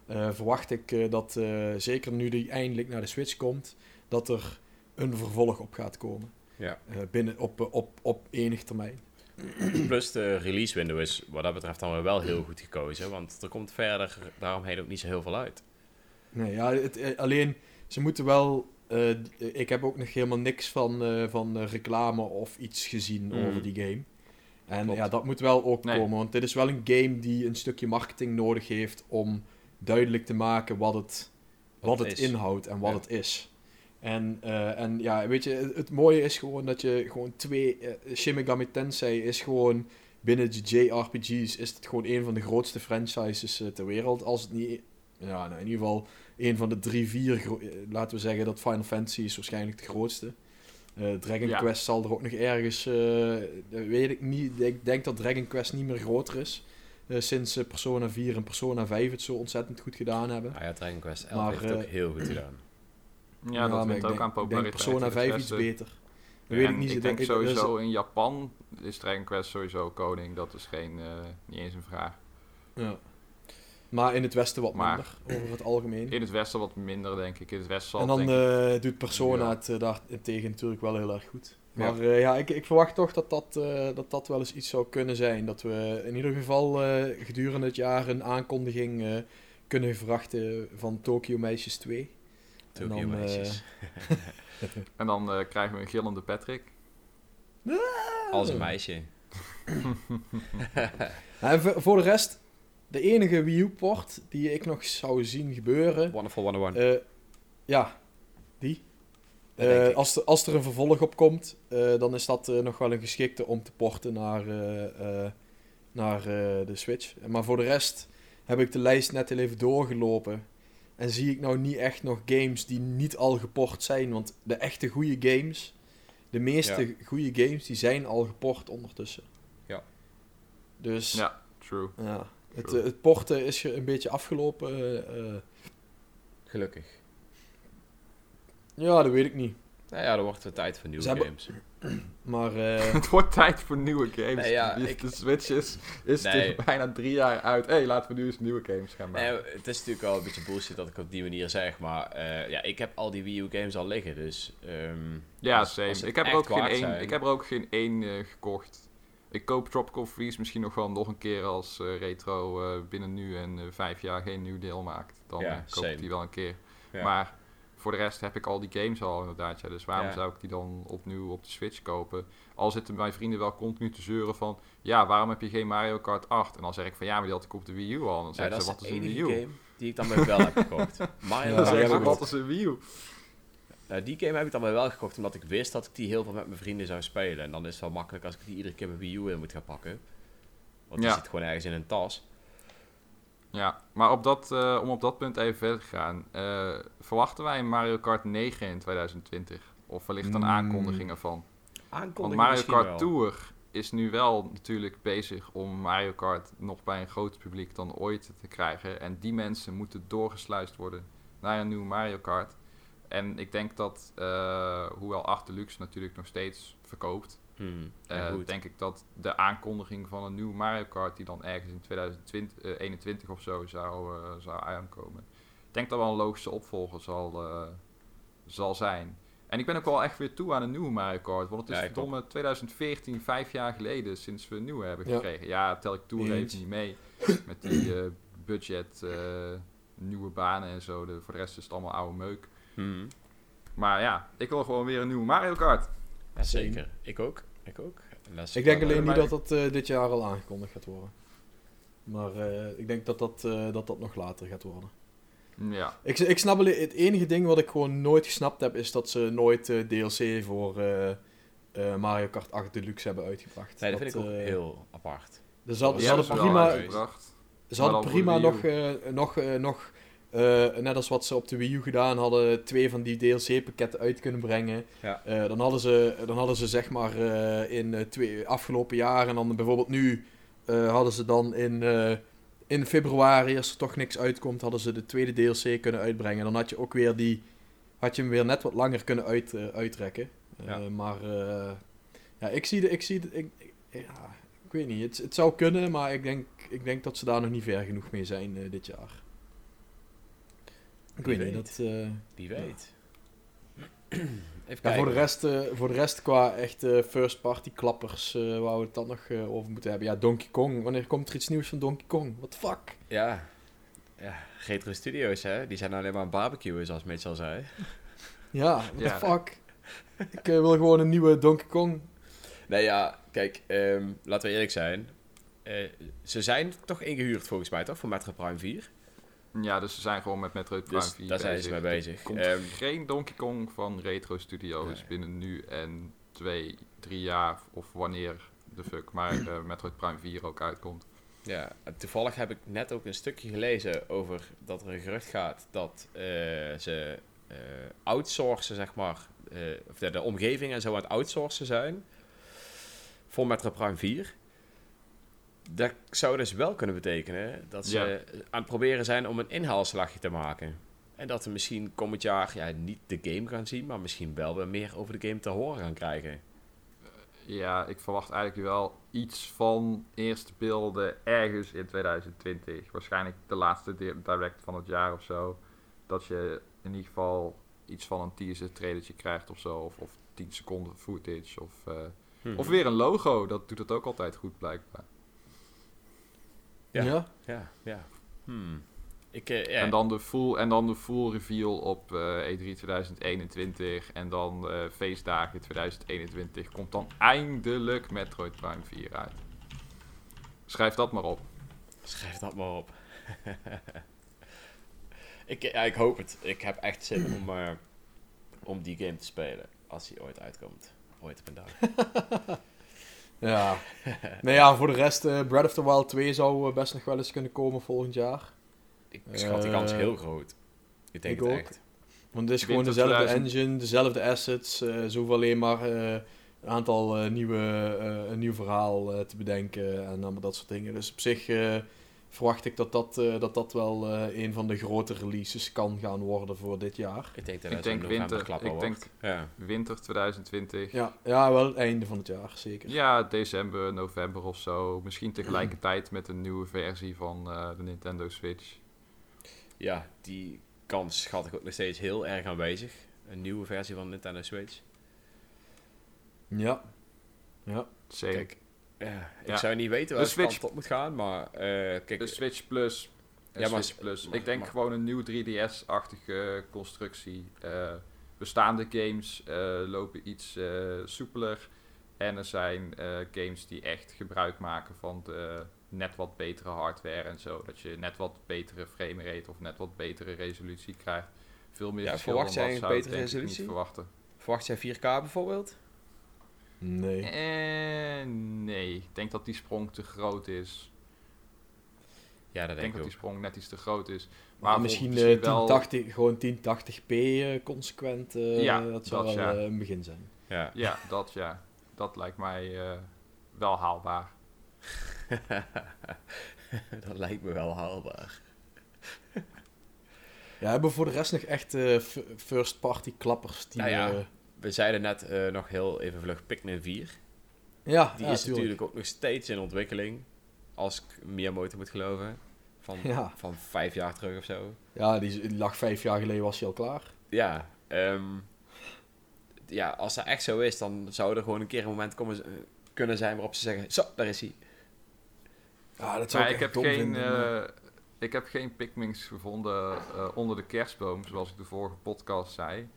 Verwacht ik dat zeker nu die eindelijk naar de Switch komt, dat er een vervolg op gaat komen. Ja. Binnen op, op, op enig termijn. Plus de release window is wat dat betreft dan weer wel heel goed gekozen. Want er komt verder daaromheen ook niet zo heel veel uit. Nee, ja, het, eh, alleen ze moeten wel. eh, ik heb ook nog helemaal niks van, eh, van eh, reclame of iets gezien Mm. over die game. En Klopt. ja, dat moet wel ook Nee. komen, want dit is wel een game die een stukje marketing nodig heeft om duidelijk te maken wat het, wat het inhoudt en wat Ja. het is. En, eh, en ja, weet je, het, het mooie is gewoon dat je gewoon twee... eh Shin Megami Tensei is gewoon... Binnen de JRPG's is het gewoon een van de grootste franchises eh, ter wereld. Als het niet... Ja, nou, in ieder geval een van de drie, vier... Laten we zeggen dat Final Fantasy is waarschijnlijk de grootste. Eh, Dragon Ja. Quest zal er ook nog ergens, eh, weet ik niet. Ik denk dat Dragon Quest niet meer groter is. eh, sinds Persona 4 en Persona 5 het zo ontzettend goed gedaan hebben. Ah ja, Dragon Quest 11 Maar, heeft het ook heel goed gedaan. Ja, dat wint ook denk- aan Ik denk populariteit. Persona in het 5 iets beter. Dat weet ik niet. Ik denk sowieso in Japan is Dragon Quest sowieso koning. Dat is geen, eh, niet eens een vraag. Ja. Maar in het westen wat Maar- minder, over het algemeen. In het westen wat minder, denk ik. In het westen En dan eh, doet Persona Ja. het uh, daartegen natuurlijk wel heel erg goed. Maar ja, ja ik, ik verwacht toch dat dat, dat dat wel eens iets zou kunnen zijn. Dat we in ieder geval gedurende het jaar een aankondiging kunnen verwachten van Tokyo Meisjes 2. En Tokyo dan, eh, meisjes. En dan eh, krijgen we een gillende Patrick. Als een meisje. En voor- de rest, de enige Wii U-port die ik nog zou zien gebeuren... Wonderful 101. eh, ja, die. Eh, als, er, als er een vervolg op komt, eh, dan is dat eh, nog wel een geschikte om te porten naar, eh, eh, naar eh, de Switch. Maar voor de rest heb ik de lijst net heel even doorgelopen. En zie ik nou niet echt nog games die niet al geport zijn. Want de echte goede games, de meeste goede games, die zijn al geport ondertussen. Ja. Dus Ja, true. ja, het, True. het porten is een beetje afgelopen. eh, eh. Gelukkig. ja, dat weet ik niet. Nou ja, dan wordt het tijd voor nieuwe Ze hebben- games. Maar eh, Het wordt tijd voor nieuwe games. Nee, ja, ik- De Switch is, is Nee. tegen bijna drie jaar uit. Hé, hey, laten we nu eens nieuwe games gaan maken. Nee, het is natuurlijk wel een beetje bullshit dat ik op die manier zeg, maar eh, ja, ik heb al die Wii U games al liggen, dus... ehm, ja, als- same. als het Ik heb, er ook geen één, ik heb er ook geen één eh, gekocht. Ik koop Tropical Freeze misschien nog wel nog een keer als eh, retro eh, binnen nu en vijf jaar geen nieuw deel maakt. Dan Ja, koop ik die wel een keer. Ja. Maar voor de rest heb ik al die games al inderdaad. Ja, dus waarom Ja. zou ik die dan opnieuw op de Switch kopen? Al zitten mijn vrienden wel continu te zeuren van... Ja, waarom heb je geen Mario Kart 8? En dan zeg ik van ja, maar die had ik op de Wii U al. En dan zeggen ze, wat is een Wii U? game die ik dan wel heb gekocht. Mario Ja, Kart ja, wat is een Wii U? Nou, die game heb ik dan wel gekocht omdat ik wist dat ik die heel veel met mijn vrienden zou spelen. En dan is het wel makkelijk als ik die iedere keer mijn Wii U in moet gaan pakken. Want die Ja. zit gewoon ergens in een tas. Ja, maar op dat, eh, om op dat punt even verder te gaan. eh, verwachten wij een Mario Kart 9 in 2020? Of wellicht een Mm. aankondiging ervan? Want Aankondiging Mario misschien Kart wel. Tour is nu wel natuurlijk bezig om Mario Kart nog bij een groter publiek dan ooit te krijgen. En die mensen moeten doorgesluist worden naar een nieuw Mario Kart. En ik denk dat, eh, hoewel 8 Deluxe natuurlijk nog steeds verkoopt, Hmm, eh, denk ik dat de aankondiging van een nieuw Mario Kart, die dan ergens in 2021 of zo zou, eh, zou aankomen, ik denk dat wel een logische opvolger zal, eh, zal zijn. En ik ben ook wel echt weer toe aan een nieuwe Mario Kart, want het is Ja, verdomme 2014, vijf jaar geleden sinds we een nieuwe hebben gekregen. Ja, tel ik Tour Eens. even niet mee, met die eh, budget, eh, nieuwe banen en zo. De, voor de rest is het allemaal oude meuk. Hmm, Maar ja, ik wil gewoon weer een nieuwe Mario Kart. ja, zeker. Ik ook. Ik ook. Ik denk alleen niet dat dat eh, dit jaar al aangekondigd gaat worden. Maar eh, ik denk dat dat, eh, dat dat nog later gaat worden. Ja, Ik, ik snap alleen, het enige ding wat ik gewoon nooit gesnapt heb, is dat ze nooit DLC voor eh, eh, Mario Kart 8 Deluxe hebben uitgebracht. Nee, dat vind ik ook heel apart. Dus ze hadden, Ja, ze hadden prima, uitgebracht. ze hadden prima nog, eh, nog, nog eh, net als wat ze op de Wii U gedaan hadden, twee van die DLC-pakketten uit kunnen brengen. Ja. Eh, dan, hadden ze, dan hadden ze zeg maar eh, in twee afgelopen jaren, en dan bijvoorbeeld nu, hadden ze dan in, in februari, als er toch niks uitkomt, hadden ze de tweede DLC kunnen uitbrengen. Dan had je ook weer die, had je hem weer net wat langer kunnen uit, uitrekken. Ja. Maar ja, ik zie de, ik zie de, ik, ja, ik weet niet, het, het zou kunnen, maar ik denk, ik denk dat ze daar nog niet ver genoeg mee zijn dit jaar. Ik weet niet, dat... eh, Wie weet. Even ja, kijken. voor, de rest, eh, voor de rest, qua echte first-party klappers, eh waar we het dan nog over moeten hebben. Ja, Donkey Kong. Wanneer komt er iets nieuws van Donkey Kong? What the fuck? Ja. ja. Retro Studios, hè. Die zijn alleen maar barbecuen, zoals Mitch al zei. Ja, what Ja. the fuck? Ik wil gewoon een nieuwe Donkey Kong. Nee, ja, kijk, ehm, laten we eerlijk zijn. Ze zijn toch ingehuurd volgens mij, toch? Voor Metro Prime 4. Ja, dus ze zijn gewoon met Metroid Prime Dus 4 daar zijn ze mee bezig. Er komt Ehm, geen Donkey Kong van Retro Studios Nee. binnen nu en twee, drie jaar of wanneer de fuck, maar eh, Metroid Prime 4 ook uitkomt. Ja, toevallig heb ik net ook een stukje gelezen over dat er een gerucht gaat dat eh, ze eh, outsourcen, zeg maar, of de, de omgeving en zo aan het outsourcen zijn voor Metro Prime 4. Dat zou dus wel kunnen betekenen dat ze Ja. aan het proberen zijn om een inhaalslagje te maken. En dat we misschien komend jaar ja, niet de game gaan zien, maar misschien wel weer meer over de game te horen gaan krijgen. Ja, ik verwacht eigenlijk wel iets van eerste beelden ergens in 2020. Waarschijnlijk de laatste di- direct van het jaar of zo. Dat je in ieder geval iets van een teaser trailertje krijgt of zo. Of, of 10 seconden footage. Of, eh, Hm. of weer een logo. Dat doet het ook altijd goed blijkbaar. Ja. Ja. Ja, ja. Hmm. Ik, eh, ja. En, dan de full, en dan de full reveal op eh, E3 2021. En dan eh, feestdagen 2021. Komt dan eindelijk Metroid Prime 4 uit. Schrijf dat maar op. Schrijf dat maar op. ik, ja, ik hoop het. Ik heb echt zin om, eh, om die game te spelen. Als die ooit uitkomt. Ooit op een dag. Ja. nou ja, voor de rest, eh, Breath of the Wild 2 zou eh, best nog wel eens kunnen komen volgend jaar. Ik schat die kans Eh, heel groot. Ik denk ik het ook. echt. Want het is gewoon dezelfde 2000. engine, dezelfde assets. eh ze hoeven alleen maar een aantal nieuwe, een nieuw verhaal te bedenken en allemaal dat soort dingen. Dus op zich verwacht ik dat dat, eh, dat, dat wel eh, een van de grote releases kan gaan worden voor dit jaar. Ik denk dat Ik het denk winter. Ik wordt. denk Ja. winter 2020. Ja, ja wel het einde van het jaar, zeker. Ja, december, november of zo. Misschien tegelijkertijd met een nieuwe versie van eh, de Nintendo Switch. ja, die kans schat ik ook nog steeds heel erg aanwezig. Een nieuwe versie van Nintendo Switch. Ja. Ja. Zeker. Kijk, ja, ik Ja. zou niet weten De waar de Switch- kant op moet gaan, maar eh, kijk, De Switch Plus. Ja, Ja, maar- Switch Plus. maar- ik denk maar- gewoon een nieuw 3DS-achtige constructie. Eh, bestaande games eh, lopen iets eh, soepeler. En er zijn eh, games die echt gebruik maken van de net wat betere hardware en zo. Dat je net wat betere framerate of net wat betere resolutie krijgt. Veel meer Ja, verwacht dan jij een betere resolutie? verwachten. verwacht jij 4K bijvoorbeeld? Nee. Eh, nee, ik denk dat die sprong te groot is. Ja, dat Ik denk denk ik dat ook. die sprong net iets te groot is. Maar Maar misschien, misschien eh, wel- 1080, gewoon 1080p eh, consequent. eh, Ja, dat zou dat wel ja. eh, een begin zijn. Ja. Ja, dat ja. Dat lijkt mij eh, wel haalbaar. dat lijkt me wel haalbaar. Ja, hebben we voor de rest nog echt eh, f- first party klappers die Nou ja, we- zeiden net eh, nog heel even vlug Pikmin 4. ja, Die ja, is tuurlijk. natuurlijk ook nog steeds in ontwikkeling. Als ik Miyamoto moet geloven. Van, Ja. van vijf jaar terug of zo. Ja, die lag vijf jaar geleden was hij al klaar. Ja, ehm, ja, als dat echt zo is, dan zou er gewoon een keer een moment komen, eh, kunnen zijn waarop ze zeggen: Zo, daar is hij. Ja, dat zou Maar ik, ik echt heb, dom geen, eh, ik heb geen Pikmins gevonden eh, onder de kerstboom, zoals ik de vorige podcast zei.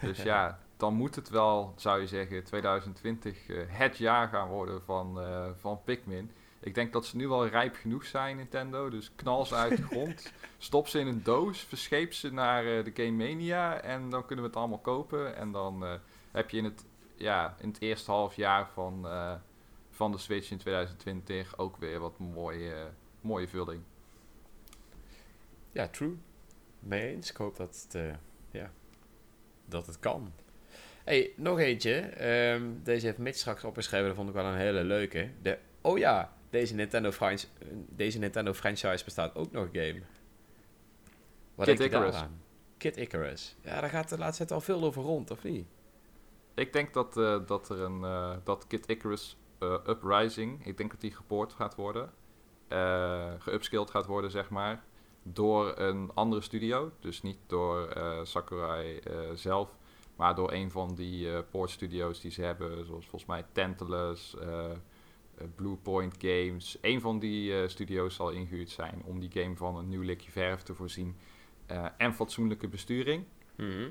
Dus ja, dan moet het wel, zou je zeggen, 2020 eh, het jaar gaan worden van, eh, van Pikmin. Ik denk dat ze nu wel rijp genoeg zijn, Nintendo. Dus knal ze uit de grond, stop ze in een doos, verscheep ze naar eh, de Game Mania en dan kunnen we het allemaal kopen. En dan heb je in het, ja, in het eerste half jaar van, van de Switch in 2020 ook weer wat mooie, mooie vulling. Ja, true. Mee eens. Ik hoop dat het, ja, dat het kan. Hey, nog eentje. Ehm, deze heeft Mitch straks opgeschreven. Dat vond ik wel een hele leuke. De, oh ja, deze Nintendo, franchise, deze Nintendo franchise bestaat ook nog game. Wat Kid Icarus. Kid Icarus. Ja, daar gaat de laatste tijd al veel over rond, of niet? Ik denk dat, eh, dat er een eh, dat Kid Icarus eh, Uprising, ik denk dat die gepoord gaat worden, geupskilled gaat worden, zeg maar, door een andere studio. Dus niet door Sakurai zelf, maar door een van die eh port studio's die ze hebben, zoals volgens mij Tantalus, eh eh, Bluepoint Games. Een van die eh, studio's zal ingehuurd zijn om die game van een nieuw likje verf te voorzien eh, en fatsoenlijke besturing. Mhm.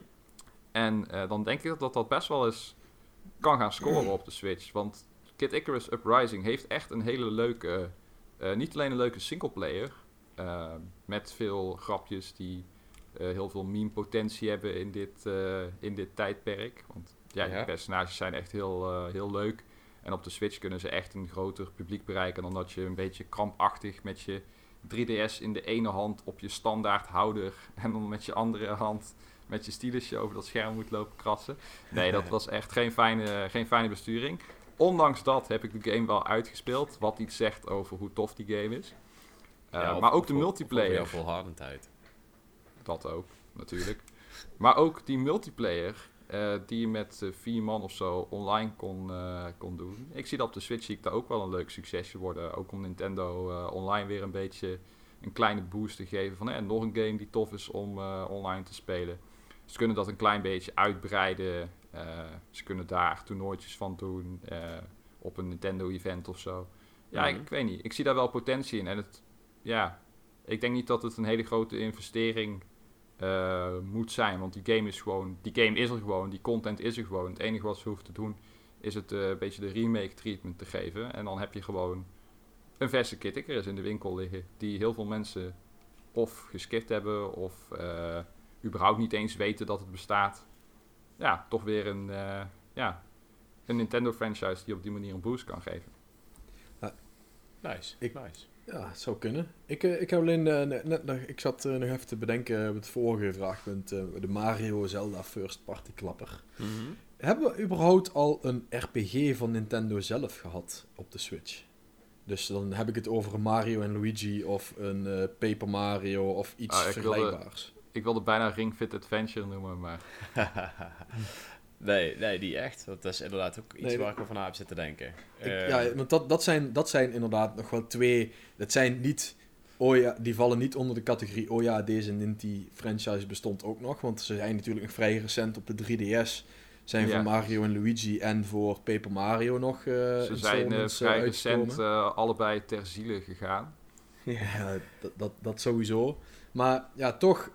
En eh, dan denk ik dat dat best wel eens kan gaan scoren op de Switch. Want Kid Icarus Uprising heeft echt een hele leuke... eh, niet alleen een leuke singleplayer... eh, met veel grapjes die eh, heel veel meme-potentie hebben in dit, eh, in dit tijdperk. Want ja, Ja. die personages zijn echt heel, eh, heel leuk. En op de Switch kunnen ze echt een groter publiek bereiken... dan dat je een beetje krampachtig met je 3DS in de ene hand op je standaard houder... en dan met je andere hand met je stylusje over dat scherm moet lopen krassen. Nee, dat was echt geen fijne, geen fijne besturing. Ondanks dat heb ik de game wel uitgespeeld, wat iets zegt over hoe tof die game is. Uh, Ja, of- maar ook of- de of- multiplayer. Of jouw volhardendheid. Dat ook, natuurlijk. Maar ook die multiplayer, eh, die je met eh, vier man of zo online kon, eh, kon doen. Ik zie dat op de Switch zie ik daar ook wel een leuk succesje worden. Ook om Nintendo online weer een beetje een kleine boost te geven. Van eh, nog een game die tof is om online te spelen. Ze kunnen dat een klein beetje uitbreiden. Ze kunnen daar toernooitjes van doen. op een Nintendo-event of zo. Ja, Mhm. ik, ik weet niet. Ik zie daar wel potentie in. En het, ja, ik denk niet dat het een hele grote investering eh, moet zijn. Want die game is gewoon, die game is er gewoon, die content is er gewoon. Het enige wat ze hoeven te doen is het eh, een beetje de remake treatment te geven. En dan heb je gewoon een verse Kittickers in de winkel liggen. Die heel veel mensen of geskipt hebben of eh, überhaupt niet eens weten dat het bestaat. Ja, toch weer een, eh, ja, een Nintendo franchise die op die manier een boost kan geven. Nice, Ik- nice. Ja, het zou kunnen. Ik, eh, ik heb alleen eh, net, nog, ik zat eh, nog even te bedenken op het vorige vraagpunt, de Mario Zelda First Party klapper. Mhm. Hebben we überhaupt al een RPG van Nintendo zelf gehad op de Switch? Dus dan heb ik het over een Mario en Luigi of een Paper Mario of iets Ah, ik wilde- vergelijkbaars. Ik wilde bijna Ring Fit Adventure noemen, maar nee, nee, die echt. Dat is inderdaad ook iets Nee, waar ik over na heb zitten denken. Ik- Eh, ja, want dat, dat, zijn, dat zijn inderdaad nog wel twee. Dat zijn niet. Oh ja, die vallen niet onder de categorie. Oh ja, deze Ninty-franchise bestond ook nog. Want ze zijn natuurlijk nog vrij recent op de 3DS. Zijn Ja. voor Mario en Luigi en voor Paper Mario nog. eh ze zijn eh, vrij uitgekomen. recent eh, allebei ter ziele gegaan. Ja, dat, dat, dat sowieso. Maar ja, toch,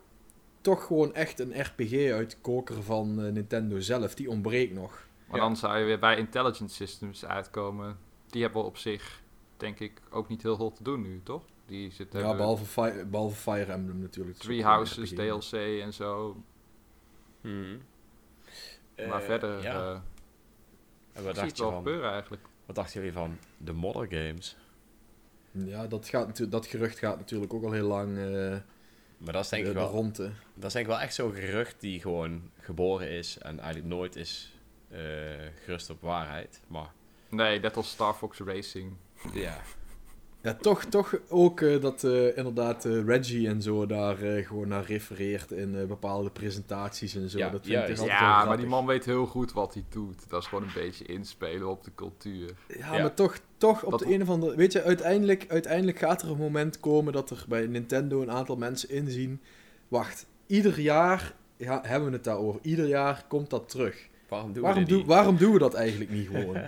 toch gewoon echt een RPG uit de koker van eh, Nintendo zelf. Die ontbreekt nog. Maar Ja. dan zou je weer bij Intelligent Systems uitkomen. Die hebben op zich, denk ik, ook niet heel veel te doen nu, toch? Die zitten Ja, behalve, Fi- behalve Fire Emblem natuurlijk. Three Houses. DLC en zo. mhm. maar Eh, verder ja. eh en wat, dacht je wel van, gebeuren eigenlijk. wat dachten jullie van de modder games? Ja, dat, gaat, dat gerucht gaat natuurlijk ook al heel lang eh Maar dat is denk de, ik de wel, dat is denk ik wel echt zo'n gerucht die gewoon geboren is en eigenlijk nooit is eh, gerust op waarheid. Maar Nee, net als Star Fox Racing. ja, Ja, toch, toch ook eh, dat eh, inderdaad eh, Reggie en zo daar gewoon naar refereert in bepaalde presentaties en zo. Ja, dat vind ik Ja, maar die man weet heel goed wat hij doet. Dat is gewoon een beetje inspelen op de cultuur. Ja, Ja. maar toch, toch op Dat- de een of andere... Weet je, uiteindelijk, uiteindelijk gaat er een moment komen dat er bij Nintendo een aantal mensen inzien... Wacht, ieder jaar ja, hebben we het daarover. Ieder jaar komt dat terug. waarom doen Waarom, we dit waarom doen we dat eigenlijk niet gewoon?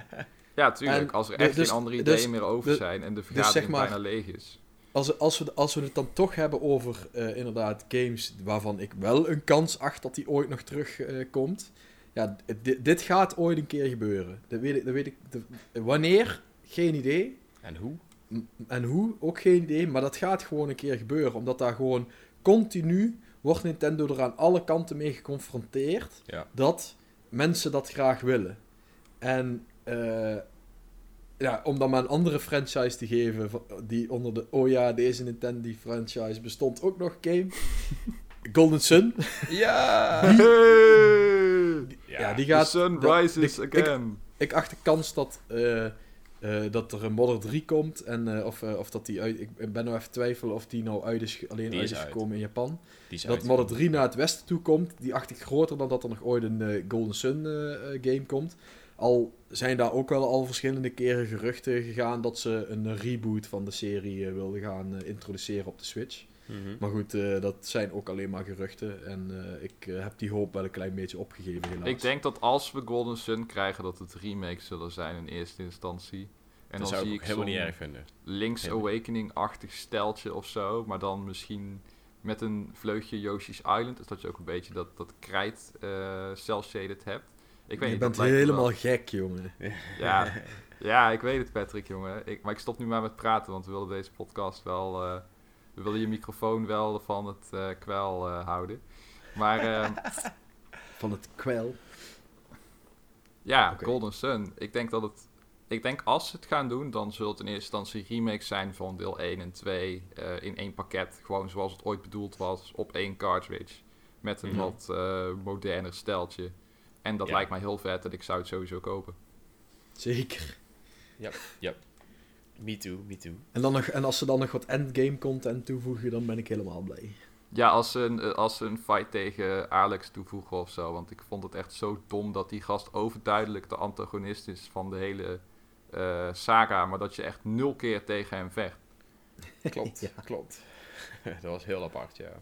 Ja, tuurlijk. En als er echt dus- geen andere ideeën dus- meer over dus- zijn en de zeg vergadering maar- bijna leeg is. Als, als, we, als we het dan toch hebben over eh, inderdaad games waarvan ik wel een kans acht dat die ooit nog terugkomt. ja, dit, dit gaat ooit een keer gebeuren. Dat weet ik, dat weet ik, de- wanneer? Geen idee. En hoe? M- En hoe? Ook geen idee. Maar dat gaat gewoon een keer gebeuren. Omdat daar gewoon continu wordt Nintendo er aan alle kanten mee geconfronteerd. Ja. Dat mensen dat graag willen. En eh, ja, om dan maar een andere franchise te geven. Die onder de. Oh ja, deze Nintendo franchise bestond ook nog game. Golden Sun. Ja! Ja, die The gaat. sun dat- rises ik- again. Ik acht de kans dat, eh, eh, dat er een Modder 3 komt. En, eh, of, of dat die uit. Ik ben nou even twijfelen of die nou uit is, alleen Die uit is is uit. gekomen in Japan. Die is dat uit. Modder 3 naar het westen toe komt. Die acht ik groter dan dat er nog ooit een Golden Sun game komt. Al zijn daar ook wel al verschillende keren geruchten gegaan dat ze een reboot van de serie eh, wilden gaan eh, introduceren op de Switch. Mhm. Maar goed, eh, dat zijn ook alleen maar geruchten. En eh, ik heb die hoop wel een klein beetje opgegeven helaas. Ik denk dat als we Golden Sun krijgen, dat het remakes zullen zijn in eerste instantie. En dat dan zou zie ik ook ik helemaal niet erg vinden. Link's Helemaal. Awakening-achtig steltje of zo. Maar dan misschien met een vleugje Yoshi's Island. Dus dat je ook een beetje dat, dat krijt eh cel-shaded hebt. Ik weet je niet, bent helemaal wel- gek, jongen. Ja, ja, ik weet het Patrick, jongen. Ik, maar ik stop nu maar met praten, want we willen deze podcast wel... eh, we willen je microfoon wel van het eh kwel eh, houden. Maar eh, Van het kwel. ja. Golden Sun. Ik denk dat het... Ik denk als ze het gaan doen, dan zullen het in eerste instantie remakes zijn van deel 1 en 2 eh, in één pakket. Gewoon zoals het ooit bedoeld was, op één cartridge. Met een Mhm. wat moderner steltje. En dat Ja. lijkt mij heel vet en ik zou het sowieso kopen. Zeker. Me too, me too. En, dan nog, en als ze dan nog wat endgame content toevoegen, dan ben ik helemaal blij. Ja, als ze een, als ze een fight tegen Alex toevoegen of zo. Want ik vond het echt zo dom dat die gast overduidelijk de antagonist is van de hele eh, saga. Maar dat je echt nul keer tegen hem vecht. Klopt, Ja. klopt. dat was heel apart, ja.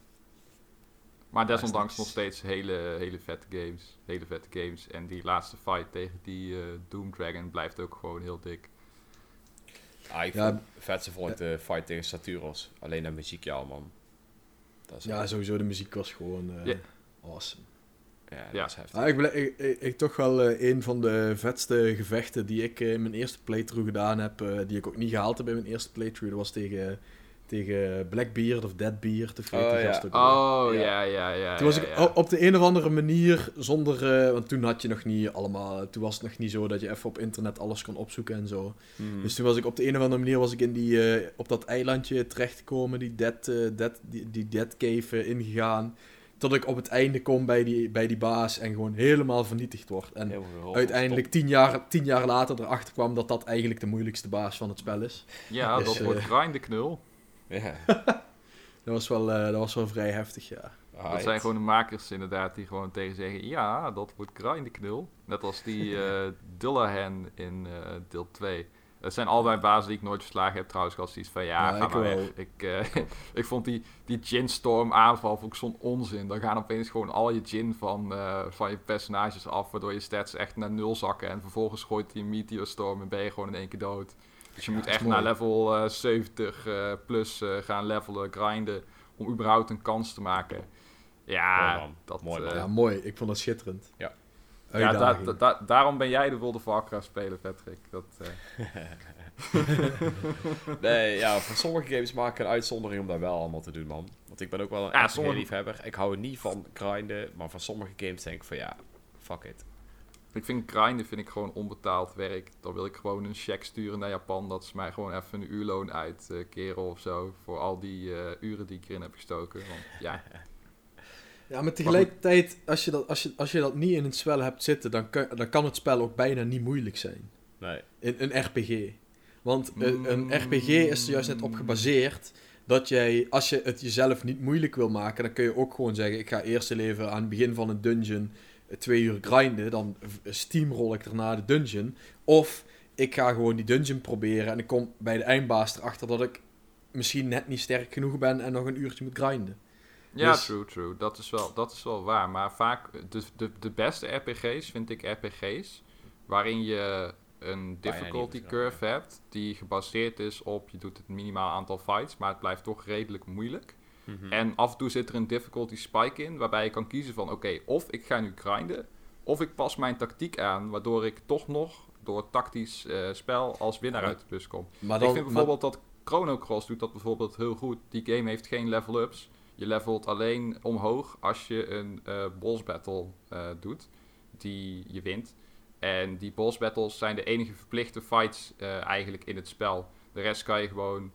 Maar desondanks nog steeds hele, hele vette games. Hele vette games. En die laatste fight tegen die eh, Doom Dragon blijft ook gewoon heel dik. Ah, ik Ja. vond, het vetste vond ik de fight tegen Saturos. Alleen de muziek, ja man. Dat is Ja, sowieso de muziek was gewoon eh, Ja. awesome. ja, dat Ja. is heftig. Ah, ik, ben, ik, ik, ik toch wel eh, een van de vetste gevechten die ik in mijn eerste playthrough gedaan heb, eh, die ik ook niet gehaald heb in mijn eerste playthrough, dat was tegen, tegen Blackbeard of Deadbeard. Of weet Oh, ja. Oh, Ja. ja, ja, ja. Toen was ja, ik op de een of andere manier zonder. eh, want toen had je nog niet allemaal. Toen was het nog niet zo dat je even op internet alles kon opzoeken en zo. Hmm. Dus toen was ik op de een of andere manier was ik in die, eh, op dat eilandje terechtgekomen, die Dead, eh, dead, die, die dead Cave ingegaan. Tot ik op het einde kom bij die, bij die baas en gewoon helemaal vernietigd word. En Heel uiteindelijk tien jaar, tien jaar later erachter kwam dat dat eigenlijk de moeilijkste baas van het spel is. Ja, Dus, dat wordt grinden knul. Ja. Dat was wel, eh, dat was wel vrij heftig, ja. Dat Alright. zijn gewoon de makers inderdaad die gewoon tegen zeggen... Ja, dat wordt grinden knul. Net als die eh Dullahan in eh, deel 2. Het zijn allebei bazen die ik nooit verslagen heb trouwens. Ik had zoiets van, ja, Ja, ga ik maar wel. weg. Ik, eh, ik vond die, die Ginstorm aanval vond ik zo'n onzin. Dan gaan opeens gewoon al je gin van, eh, van je personages af... waardoor je stats echt naar nul zakken. En vervolgens gooit die Meteorstorm en ben je gewoon in één keer dood. Dus je Ja, moet echt mooi. naar level eh, 70 eh, plus eh, gaan levelen, grinden... om überhaupt een kans te maken. Ja, Mooi, man. dat, Mooi, eh, Ja, mooi. Ik vond dat schitterend. Ja. ja, da- Uitdaging. da- da- daarom ben jij de World of Warcraft speler, Patrick. Dat, eh, Nee, ja, voor sommige games maak ik een uitzondering om dat wel allemaal te doen, man. Want ik ben ook wel een Ja, ja, sommige- liefhebber. Ik hou er niet van grinden, maar van sommige games denk ik van ja, fuck it. Ik vind grinden vind ik gewoon onbetaald werk. Dan wil ik gewoon een check sturen naar Japan. Dat ze mij gewoon even een uurloon uitkeren of zo. Voor al die eh, uren die ik erin heb gestoken. Want ja, Ja, maar tegelijkertijd, als je, dat, als, je, als je dat niet in een spel hebt zitten, dan kan, dan kan het spel ook bijna niet moeilijk zijn. Nee. In een RPG. Want een, een Mm. RPG is er juist net op gebaseerd dat jij, als je het jezelf niet moeilijk wil maken, dan kun je ook gewoon zeggen: ik ga eerst even aan het begin van een dungeon eh, twee uur grinden, dan steamroll ik daarna de dungeon. Of ik ga gewoon die dungeon proberen en ik kom bij de eindbaas erachter dat ik misschien net niet sterk genoeg ben en nog een uurtje moet grinden. ja Dus- true, true. Dat is, wel, dat is wel waar. Maar vaak, de, de, de beste RPG's vind ik RPG's waarin je een difficulty curve hebt die gebaseerd is op je doet het minimaal aantal fights, maar het blijft toch redelijk moeilijk. Mhm. En af en toe zit er een difficulty spike in, waarbij je kan kiezen van oké, of ik ga nu grinden, of ik pas mijn tactiek aan, waardoor ik toch nog door tactisch eh, spel als winnaar uit de bus kom. Maar ik vind bijvoorbeeld dat Chrono Cross doet dat bijvoorbeeld heel goed. Die game heeft geen level-ups. Je levelt alleen omhoog als je een eh boss battle eh, doet, die je wint. En die boss battles zijn de enige verplichte fights eigenlijk in het spel. De rest kan je gewoon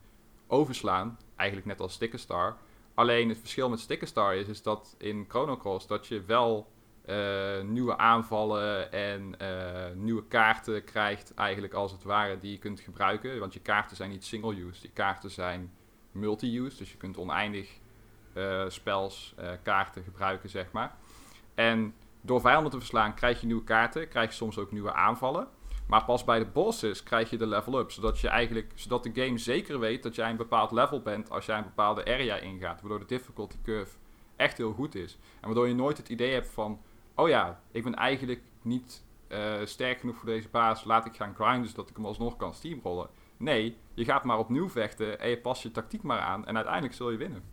overslaan, eigenlijk net als Sticker Star. Alleen het verschil met Sticker Star is, is dat in Chrono Cross dat je wel eh, nieuwe aanvallen en eh, nieuwe kaarten krijgt, eigenlijk als het ware, die je kunt gebruiken. Want je kaarten zijn niet single-use, die kaarten zijn multi-use. Dus je kunt oneindig eh, spels, kaarten gebruiken, zeg maar. En door vijanden te verslaan krijg je nieuwe kaarten, krijg je soms ook nieuwe aanvallen. Maar pas bij de bosses krijg je de level up. Zodat, je eigenlijk, zodat de game zeker weet dat jij een bepaald level bent als jij een bepaalde area ingaat. Waardoor de difficulty curve echt heel goed is. En waardoor je nooit het idee hebt van... Oh ja, ik ben eigenlijk niet eh, sterk genoeg voor deze baas. Laat ik gaan grinden zodat ik hem alsnog kan steamrollen. Nee, je gaat maar opnieuw vechten en je past je tactiek maar aan. En uiteindelijk zul je winnen.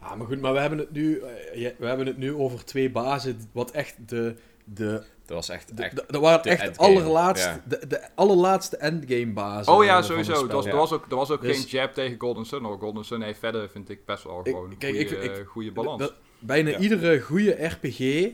Ja, maar goed, maar we hebben het nu, eh, we hebben het nu over twee bazen, wat echt de, de, Dat was echt, de, echt de- dat waren de echt endgame, allerlaatste, ja. de, de allerlaatste endgame bazen. Oh ja, sowieso. Er was, ja. was ook, er was ook Dus- geen jab tegen Golden Sun. hoor. Golden Sun heeft verder, vind ik, best wel gewoon kijk, goede, ik- ik- eh, goede balans. Dat- bijna Ja. iedere goede RPG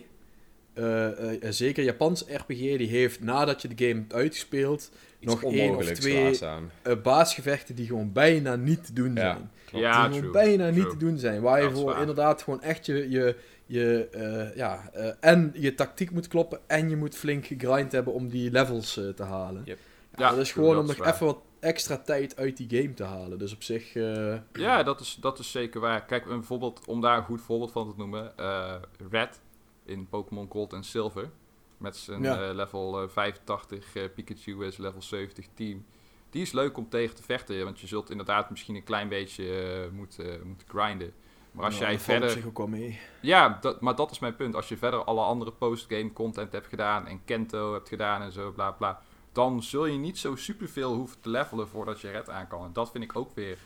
eh, eh, zeker Japans RPG, die heeft nadat je de game hebt uitgespeeld, Iets nog één of twee eh, baasgevechten die gewoon bijna niet te doen Ja, zijn. die true. gewoon bijna niet te doen zijn. Waar je voor inderdaad gewoon echt je, je, je eh, ja, eh, en je tactiek moet kloppen en je moet flink gegrind hebben om die levels eh, te halen. Yep. Ja, Ja, dat is gewoon dat om nog even wat extra tijd uit die game te halen. Dus op zich, eh, Ja, dat is, dat is zeker waar. Kijk, een voorbeeld, om daar een goed voorbeeld van te noemen. eh, Red in Pokémon Gold en Silver. Met zijn Ja. eh, level eh, 85 eh, Pikachu is level 70 team. Die is leuk om tegen te vechten. Want je zult inderdaad misschien een klein beetje eh, moeten, moeten grinden. Maar als ja, jij verder... zich ook wel mee. Ja, dat, maar dat is mijn punt. Als je verder alle andere postgame content hebt gedaan en Kento hebt gedaan en zo, bla bla, dan zul je niet zo superveel hoeven te levelen voordat je red aan kan. En dat vind ik ook weer,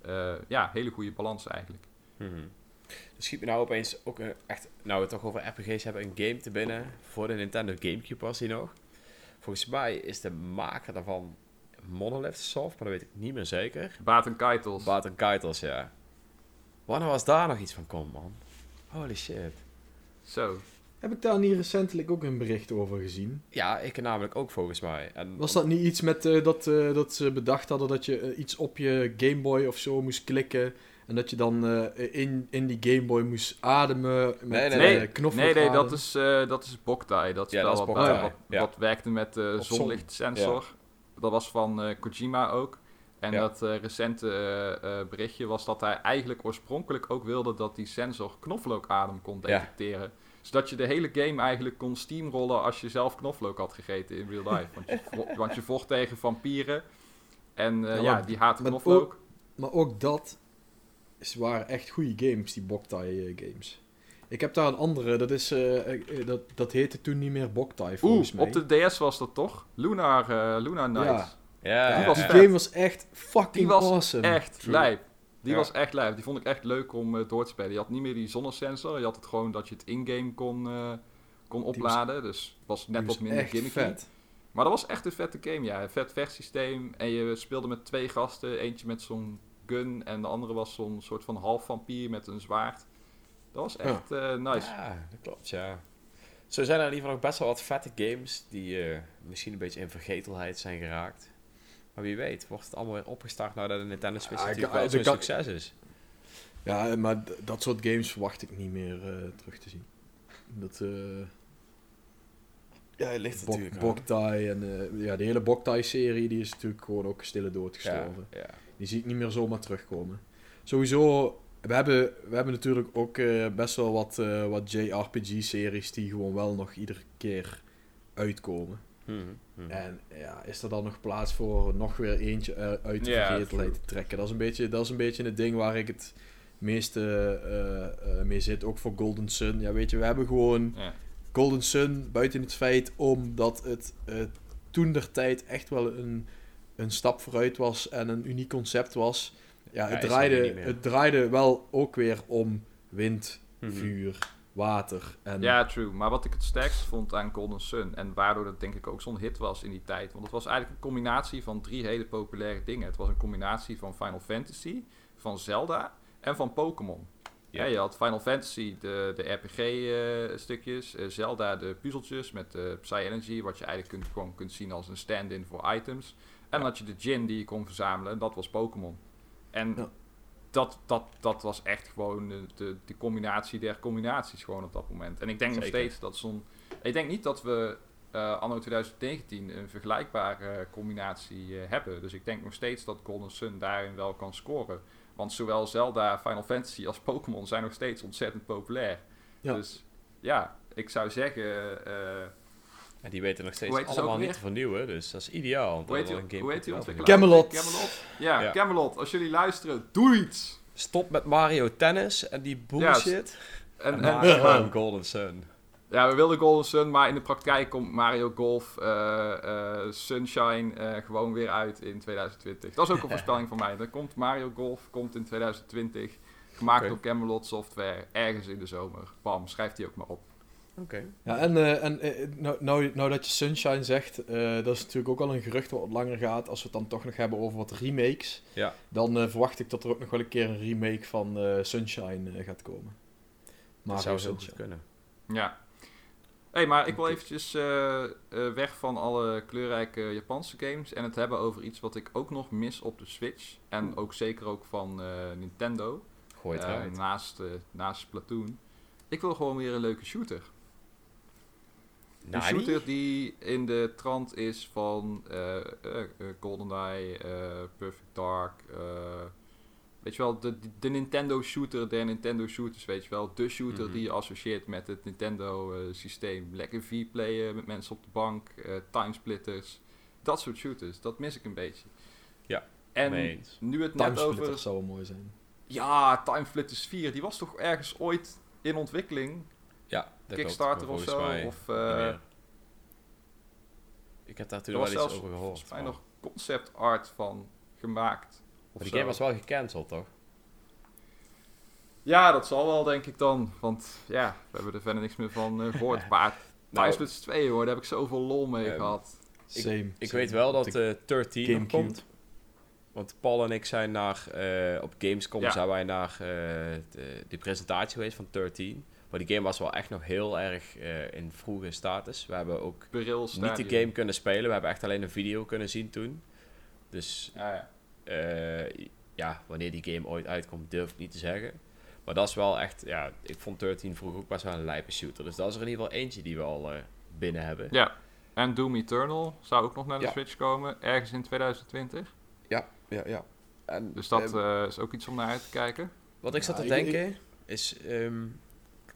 eh, ja, hele goede balans eigenlijk. Dus schiet me nou opeens ook eh, echt, nou we het toch over RPG's hebben, een game te binnen voor de Nintendo Gamecube was die nog. Volgens mij is de maker daarvan Monolith Soft, maar dat weet ik niet meer zeker. Baten Keitels. Barton Keitels, ja. Wanneer was daar nog iets van komt, man? Holy shit. Zo. Heb ik daar niet recentelijk ook een bericht over gezien? Ja, ik namelijk ook volgens mij. En Was dat niet iets met eh, dat, eh, dat ze bedacht hadden dat je eh, iets op je Game Boy of zo moest klikken? En dat je dan eh, in, in die Game Boy moest ademen met Nee, nee, nee, nee. knoflook Nee, nee, dat is, eh dat is Boktai. Dat Ja, spel dat is wat, Boktai, wat, ja. wat werkte met zonlichtsensor. Dat was van eh, Kojima ook. En Ja. dat eh, recente eh, eh, berichtje was dat hij eigenlijk oorspronkelijk ook wilde dat die sensor knoflookadem kon Ja. detecteren. Zodat je de hele game eigenlijk kon steamrollen als je zelf knoflook had gegeten in real life. Want je, vo- want je vocht tegen vampieren. En Ja, die haat knoflook. Maar ook dat is, waren echt goede games, die Boktai games. Ik heb daar een andere, dat, is, dat, dat heette toen niet meer Boktai Oeh, volgens mij. op de DS was dat toch? Lunar, Lunar Nights. Ja, die ja, was game was echt fucking Die was awesome. Echt True. lijp. Die Ja. was echt lijp. Die vond ik echt leuk om eh, door te spelen. Je had niet meer die zonnesensor. Je had het gewoon dat je het in-game kon, eh, kon was- opladen. dus het was net wat minder echt gimmicky. vet. Maar dat was echt een vette game, ja. Een vet vechtsysteem. En je speelde met twee gasten. Eentje met zo'n gun. En de andere was zo'n soort van half vampier met een zwaard. Dat was echt eh, nice. Ja, dat klopt, ja. Zo zijn er in ieder geval nog best wel wat vette games die eh, misschien een beetje in vergetelheid zijn geraakt. Maar wie weet, wordt het allemaal weer opgestart nou dat de Nintendo Switch natuurlijk wel zo'n kan- succes is. Ja, maar dat soort games verwacht ik niet meer eh, terug te zien. Dat, eh Ja, het ligt Bok, Boktai en eh, ja, de hele Boktai-serie die is natuurlijk gewoon ook stille dood Ja, gestorven. ja. Die zie ik niet meer zomaar terugkomen. Sowieso, we hebben, we hebben natuurlijk ook eh, best wel wat, eh, wat JRPG-series die gewoon wel nog iedere keer uitkomen. Mhm, mhm. En ja, is er dan nog plaats voor nog weer eentje eh, uit de Ja, vergetelheid te trekken? Dat is, een beetje, dat is een beetje het ding waar ik het meeste eh, eh, mee zit. Ook voor Golden Sun. Ja, weet je, we hebben gewoon Ja. Golden Sun buiten het feit omdat het eh, toen der tijd echt wel een, een stap vooruit was en een uniek concept was. Ja, Ja, het, draaide, het draaide wel ook weer om wind, Mhm. vuur, water. En Ja, true. Maar wat ik het sterkst vond aan Golden Sun, en waardoor dat denk ik ook zo'n hit was in die tijd, want het was eigenlijk een combinatie van drie hele populaire dingen. Het was een combinatie van Final Fantasy, van Zelda en van Pokémon. Ja. Ja. je had Final Fantasy, de, de RPG-stukjes, eh, Zelda, de puzzeltjes met de Psy Energy, wat je eigenlijk kunt, gewoon kunt zien als een stand-in voor items. En dan had je de gin die je kon verzamelen, en dat was Pokémon. En Ja. Dat, dat, dat was echt gewoon de, de, de combinatie der combinaties gewoon op dat moment. En ik denk nog steeds dat zo'n... Ik denk niet dat we eh, anno 2019 een vergelijkbare combinatie eh, hebben. Dus ik denk nog steeds dat Golden Sun daarin wel kan scoren. Want zowel Zelda, Final Fantasy als Pokémon zijn nog steeds ontzettend populair. Ja. Dus ja, ik zou zeggen... eh, En die weten nog steeds allemaal niet te vernieuwen, dus dat is ideaal. want hoe heet een hoe heet die ontwikkelaar? Camelot. Camelot. Ja, Ja. Camelot. Als jullie luisteren, doe iets! Stop met Mario Tennis en die bullshit. En, en Golden Sun. Ja, we wilden Golden Sun, maar in de praktijk komt Mario Golf eh, eh, Sunshine eh, gewoon weer uit in 2020. Dat is ook een voorspelling van mij. Dan komt Mario Golf komt in 2020, gemaakt door Camelot Software, ergens in de zomer. Bam, schrijft die ook maar op. Oké. Ja, en, eh, en eh, nou, nou, nou dat je Sunshine zegt, eh, dat is natuurlijk ook al een gerucht wat langer gaat. Als we het dan toch nog hebben over wat remakes, Ja. dan eh, verwacht ik dat er ook nog wel een keer een remake van eh, Sunshine eh, gaat komen. Dat Mario zou zo goed kunnen. Ja. hey, maar ik wil eventjes eh, eh, weg van alle kleurrijke Japanse games en het hebben over iets wat ik ook nog mis op de Switch. En ook zeker ook van eh, Nintendo. Gooi het eruit. naast, eh, naast Splatoon. Ik wil gewoon weer een leuke shooter. Een shooter die in de trant is van eh, GoldenEye, Perfect Dark. eh, weet je wel, de, de Nintendo shooter der Nintendo shooters, weet je wel. De shooter Mhm. die je associeert met het Nintendo eh, systeem. Lekker V-playen met mensen op de bank, eh timesplitters. Dat soort shooters, dat mis ik een beetje. Ja, En nu het net Timesplitter over... zou wel mooi zijn. Ja, Timesplitters 4, die was toch ergens ooit in ontwikkeling? Ja, dat Kickstarter klopt, of zo? Of, eh. Ik heb daar toen er wel iets zelfs over gehoord. volgens mij van. nog concept art van gemaakt. Of Maar die zo. game was wel gecanceld, toch? Ja, dat zal wel, denk ik dan. Want ja, we hebben er verder niks meer van eh, gehoord. Maar Nou, Timesplitters 2 hoor, daar heb ik zoveel lol mee gehad. Same. Ik same. weet wel dat Ik- eh 13 nog Gamecube. komt. Want Paul en ik zijn naar, eh, op Gamescom Ja. zijn wij naar eh, de, die presentatie geweest van 13. Maar die game was wel echt nog heel erg eh, in vroege status. We hebben ook niet de game kunnen spelen. We hebben echt alleen een video kunnen zien toen. Dus Ja, ja. eh, ja, wanneer die game ooit uitkomt, durf ik niet te zeggen. Maar dat is wel echt, ja, ik vond 13 vroeger ook best wel een lijpe shooter. Dus dat is er in ieder geval eentje die we al eh, binnen hebben. ja. En Doom Eternal zou ook nog naar de Ja. Switch komen, ergens in 2020. Ja, ja, ja. En, Dus dat eh, eh, is ook iets om naar uit te kijken. Wat ik zat Ja, te ik- denken is, ehm,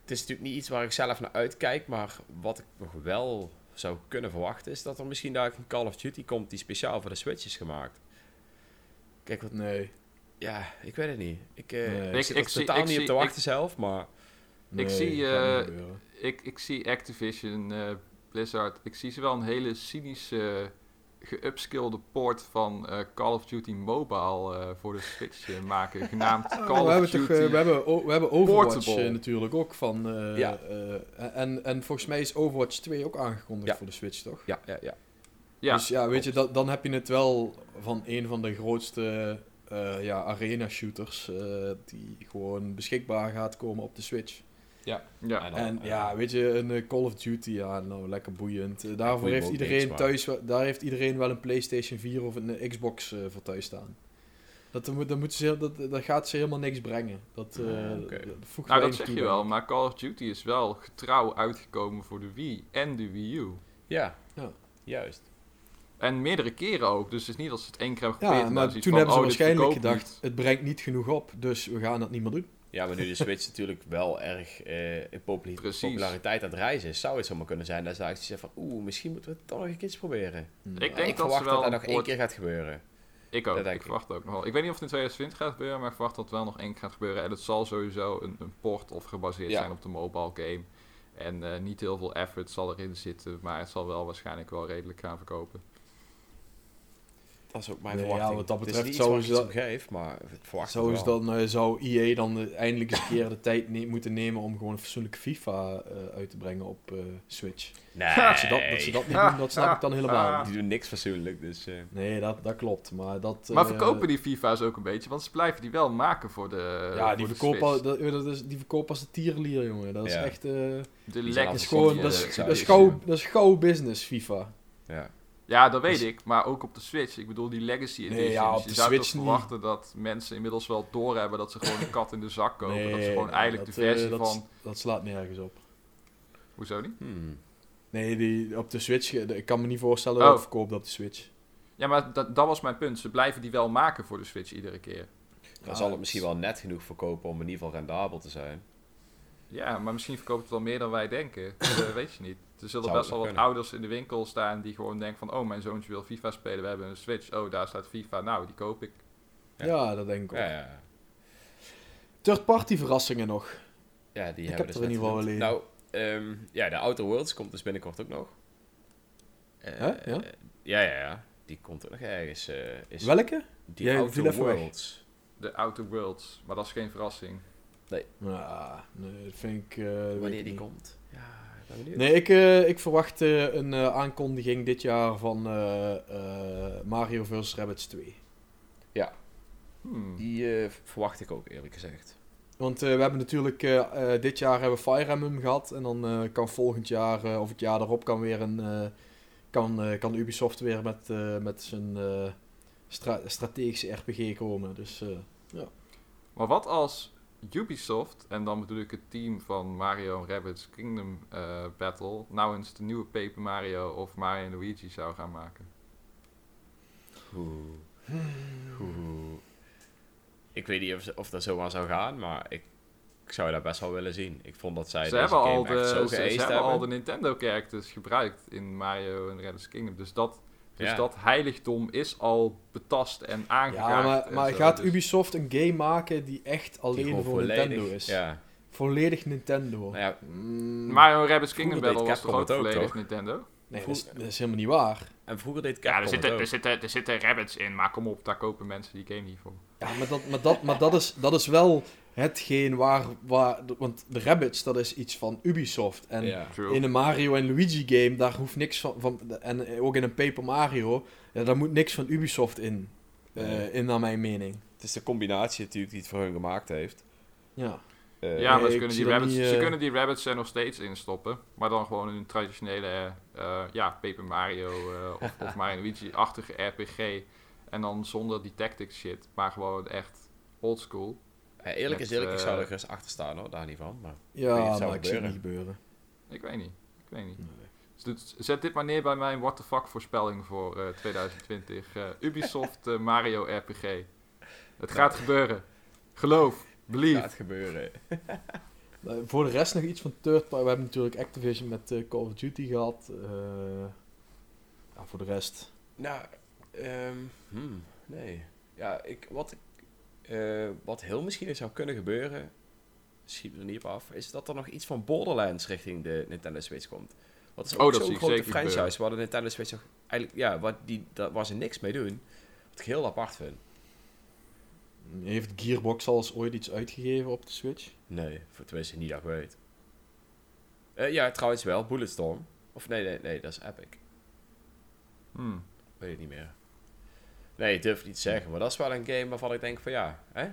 het is natuurlijk niet iets waar ik zelf naar uitkijk, maar wat ik nog wel zou kunnen verwachten is dat er misschien daar een Call of Duty komt die speciaal voor de Switch is gemaakt. Kijk, wat, Nee. ja, ik weet het niet. Ik, eh Nee. ik, Ik- zit ik er totaal ik niet op te ik- wachten zelf, maar nee, zie, eh. Ik, ik zie Activision, eh, Blizzard, ik zie ze wel een hele cynische, geupskillede port van eh, Call of Duty Mobile eh, voor de Switch eh, maken, genaamd Ah, Call we, of Duty. toch, we, hebben, o- we hebben Overwatch natuurlijk ook van. Ja. en, en volgens mij is Overwatch 2 ook aangekondigd Ja. voor de Switch, toch? ja, ja, ja. ja, dus ja, weet je, dat, dan heb je het wel van een van de grootste ja, arena shooters eh, die gewoon beschikbaar gaat komen op de Switch. Ja. En dan, En ja, weet je, een eh, Call of Duty, ja, nou lekker boeiend. Eh, daarvoor heeft iedereen thuis, wel- daar heeft iedereen wel een PlayStation 4 of een eh, Xbox eh, voor thuis staan. Dat, dat, moet- dat, moet ze, dat, dat gaat ze helemaal niks brengen. Dat, voegt Nou, dat zeg toe, je wel, maar Call of Duty is wel getrouw uitgekomen voor de Wii en de Wii U. ja. Ja. juist. En meerdere keren ook, dus het is niet dat ze het één keer hebben Ja, geprobeerd maar toen van, hebben ze oh, waarschijnlijk gedacht, niet. het brengt niet genoeg op, dus we gaan dat niet meer doen. Ja, maar nu de Switch natuurlijk wel erg eh, in populariteit aan het reizen is, zou het zomaar kunnen zijn dat ze eigenlijk zeggen van, oeh, misschien moeten we het toch nog een keertje proberen. Ik Maar denk ik dat verwacht ze wel dat dat een nog één keer gaat gebeuren. Ik ook, Dat ik ik. verwacht ook nog wel. Ik weet niet of het in 2020 gaat gebeuren, maar ik verwacht dat het wel nog één keer gaat gebeuren. En het zal sowieso een, een port of gebaseerd Ja. zijn op de mobile game. En eh, niet heel veel effort zal erin zitten, maar het zal wel waarschijnlijk wel redelijk gaan verkopen. Dat is ook mijn Nee, ja, verwachting. wat dat Het is betreft ik zou ze om geef, maar het verwacht Zo ik is dan, eh, zou EA dan eh, eindelijk eens een keer de tijd ne- moeten nemen om gewoon een fatsoenlijke FIFA eh, uit te brengen op eh, Switch. Nee, Dat ze dat, dat ze dat niet doen, dat snap ik dan helemaal niet. die doen niks fatsoenlijk, dus... eh, Nee, dat, dat klopt, maar dat... maar verkopen die FIFA's ook een beetje, want ze blijven die wel maken voor de Ja, voor die de verkopen, al- dat, dat is, die verkopen als de tierlier, jongen. Dat is Ja. echt... eh, De zijn dat is gewoon... Dat is, dat dat is gauw business, FIFA. ja. Ja, dat weet Dus- ik, maar ook op de Switch. Ik bedoel, die Legacy Edition. ja, op je de zou Switch toch niet. verwachten dat mensen inmiddels wel doorhebben dat ze gewoon een kat in de zak kopen. dat ze gewoon eigenlijk dat, de versie eh, dat, van... Dat slaat nergens op. Hoezo niet? Hmm. Nee, die, op de Switch... eh, Ik kan me niet voorstellen Oh. dat het verkoopt op de Switch. Ja, maar dat, dat was mijn punt. Ze blijven die wel maken voor de Switch iedere keer. Dan Ja, zal het misschien is- wel net genoeg verkopen om in ieder geval rendabel te zijn. Ja, maar misschien verkoopt het wel meer dan wij denken. Dat weet je niet. Er zullen Zou best wel wat ouders in de winkel staan die gewoon denken van... Oh, mijn zoontje wil FIFA spelen. We hebben een Switch. Oh, daar staat FIFA. Nou, die koop ik. Ja. Ja, dat denk ik ook. Ja, ja. Third-party verrassingen nog. ja die Ik hebben heb dus er in net ieder geval wel Nou, ehm, ja, de Outer Worlds komt dus binnenkort ook nog. Eh, Hè? Ja? ja, ja, ja. Die komt ook nog ergens. eh, is Welke? die Jij Outer. Worlds. De Outer Worlds. Maar dat is geen verrassing. Nou, nee, dat vind ik... eh, Wanneer die niet. komt. Ja. Nee, ik, eh, ik verwacht eh, een eh, aankondiging dit jaar van eh, eh, Mario vs. Rabbids 2. Hmm. Die eh, verwacht ik ook eerlijk gezegd. Want eh, we hebben natuurlijk, eh, eh, dit jaar hebben we Fire Emblem gehad. En dan eh, kan volgend jaar, eh, of het jaar daarop, kan weer een, eh, kan, eh, kan Ubisoft weer met, eh, met zijn eh, stra- strategische RPG komen. Dus eh, Maar wat als Ubisoft, en dan bedoel ik het team van Mario en Rabbids Kingdom eh, Battle, nou eens de nieuwe Paper Mario of Mario en Luigi zou gaan maken? Oeh. Oeh. Ik weet niet of, of dat zomaar zou gaan, maar ik, ik zou dat best wel willen zien. Ik vond dat zij Ze deze hebben, game al de, ze, ze geaced hebben al de hebben. Nintendo characters gebruikt in Mario en Rabbids Kingdom. Dus dat, dus Ja. dat heiligdom is al betast en aangeraakt. ja, maar, maar zo. gaat Dus- Ubisoft een game maken die echt alleen voor volledig- Nintendo is? Ja. Volledig Nintendo. Nou ja, Mm, Mario en Rabbids Kingdom Battle was toch ook Capcom volledig toch? Nintendo? nee, dat is, dat is helemaal niet waar. en vroeger deed Ja, er Capcom zitten, het er, zitten, er zitten rabbits in, maar kom op, daar kopen mensen die game niet voor. Ja, maar dat, maar dat, maar dat, is, dat is wel hetgeen waar, waar... Want de Rabbids, dat is iets van Ubisoft. En Ja. In een Mario en Luigi game, daar hoeft niks van... van en ook in een Paper Mario, ja, daar moet niks van Ubisoft in. eh, Nee. in naar mijn mening. Het is de combinatie natuurlijk die het voor hun gemaakt heeft. Ja. Eh, Ja, maar ze ik kunnen, die rabbits, niet, ze eh, kunnen die rabbits er nog steeds instoppen. Maar dan gewoon in een traditionele eh, ja, Paper Mario eh, of, of Mario Luigi-achtige RPG. En dan zonder die tactics shit. Maar gewoon echt oldschool. Eh, eerlijk is eerlijk, ik zou eh, er gerust achter staan hoor, daar niet van. Maar Ja, Nee, het zou maar ik zie het gebeuren. niet gebeuren. Ik weet niet. Ik weet niet. Nee. Dus zet dit maar neer bij mijn what the fuck voorspelling voor eh, 2020. Eh, Ubisoft eh, Mario RPG. Het gaat gebeuren. Geloof. Believe. gaat gebeuren. Eh, voor de rest nog iets van third party. We hebben natuurlijk Activision met eh, Call of Duty gehad. Eh, ja, voor de rest... Nou, ehm, hmm, nee. Ja, ik, wat, ik, eh, wat heel misschien zou kunnen gebeuren, schiet me er niet op af, is dat er nog iets van Borderlands richting de Nintendo Switch komt. Wat is ook Oh, dat zo'n ik grote franchise gebeuren. waar de Nintendo Switch nog eigenlijk, ja, wat die, dat, waar ze niks mee doen. Wat ik heel apart vind. Heeft Gearbox al eens ooit iets uitgegeven op de Switch? Nee, voor tenminste niet dat ik weet. Eh, ja, trouwens wel, Bulletstorm. Of nee, nee, nee, dat is Epic. Hmm. Weet het niet meer. Nee, ik durf het niet te zeggen. Maar dat is wel een game waarvan ik denk van ja, hè?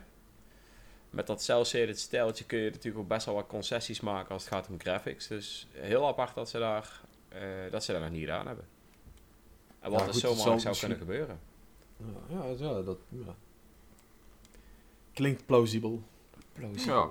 Met dat cel-shaded stijltje kun je natuurlijk ook best wel wat concessies maken als het gaat om graphics. Dus heel apart dat ze daar, eh, dat ze dat nog niet gedaan hebben. En wat Ja, er goed, het zomaar zou misschien- kunnen gebeuren. Ja, ja, dat... Ja. Klinkt plausibel. Ja.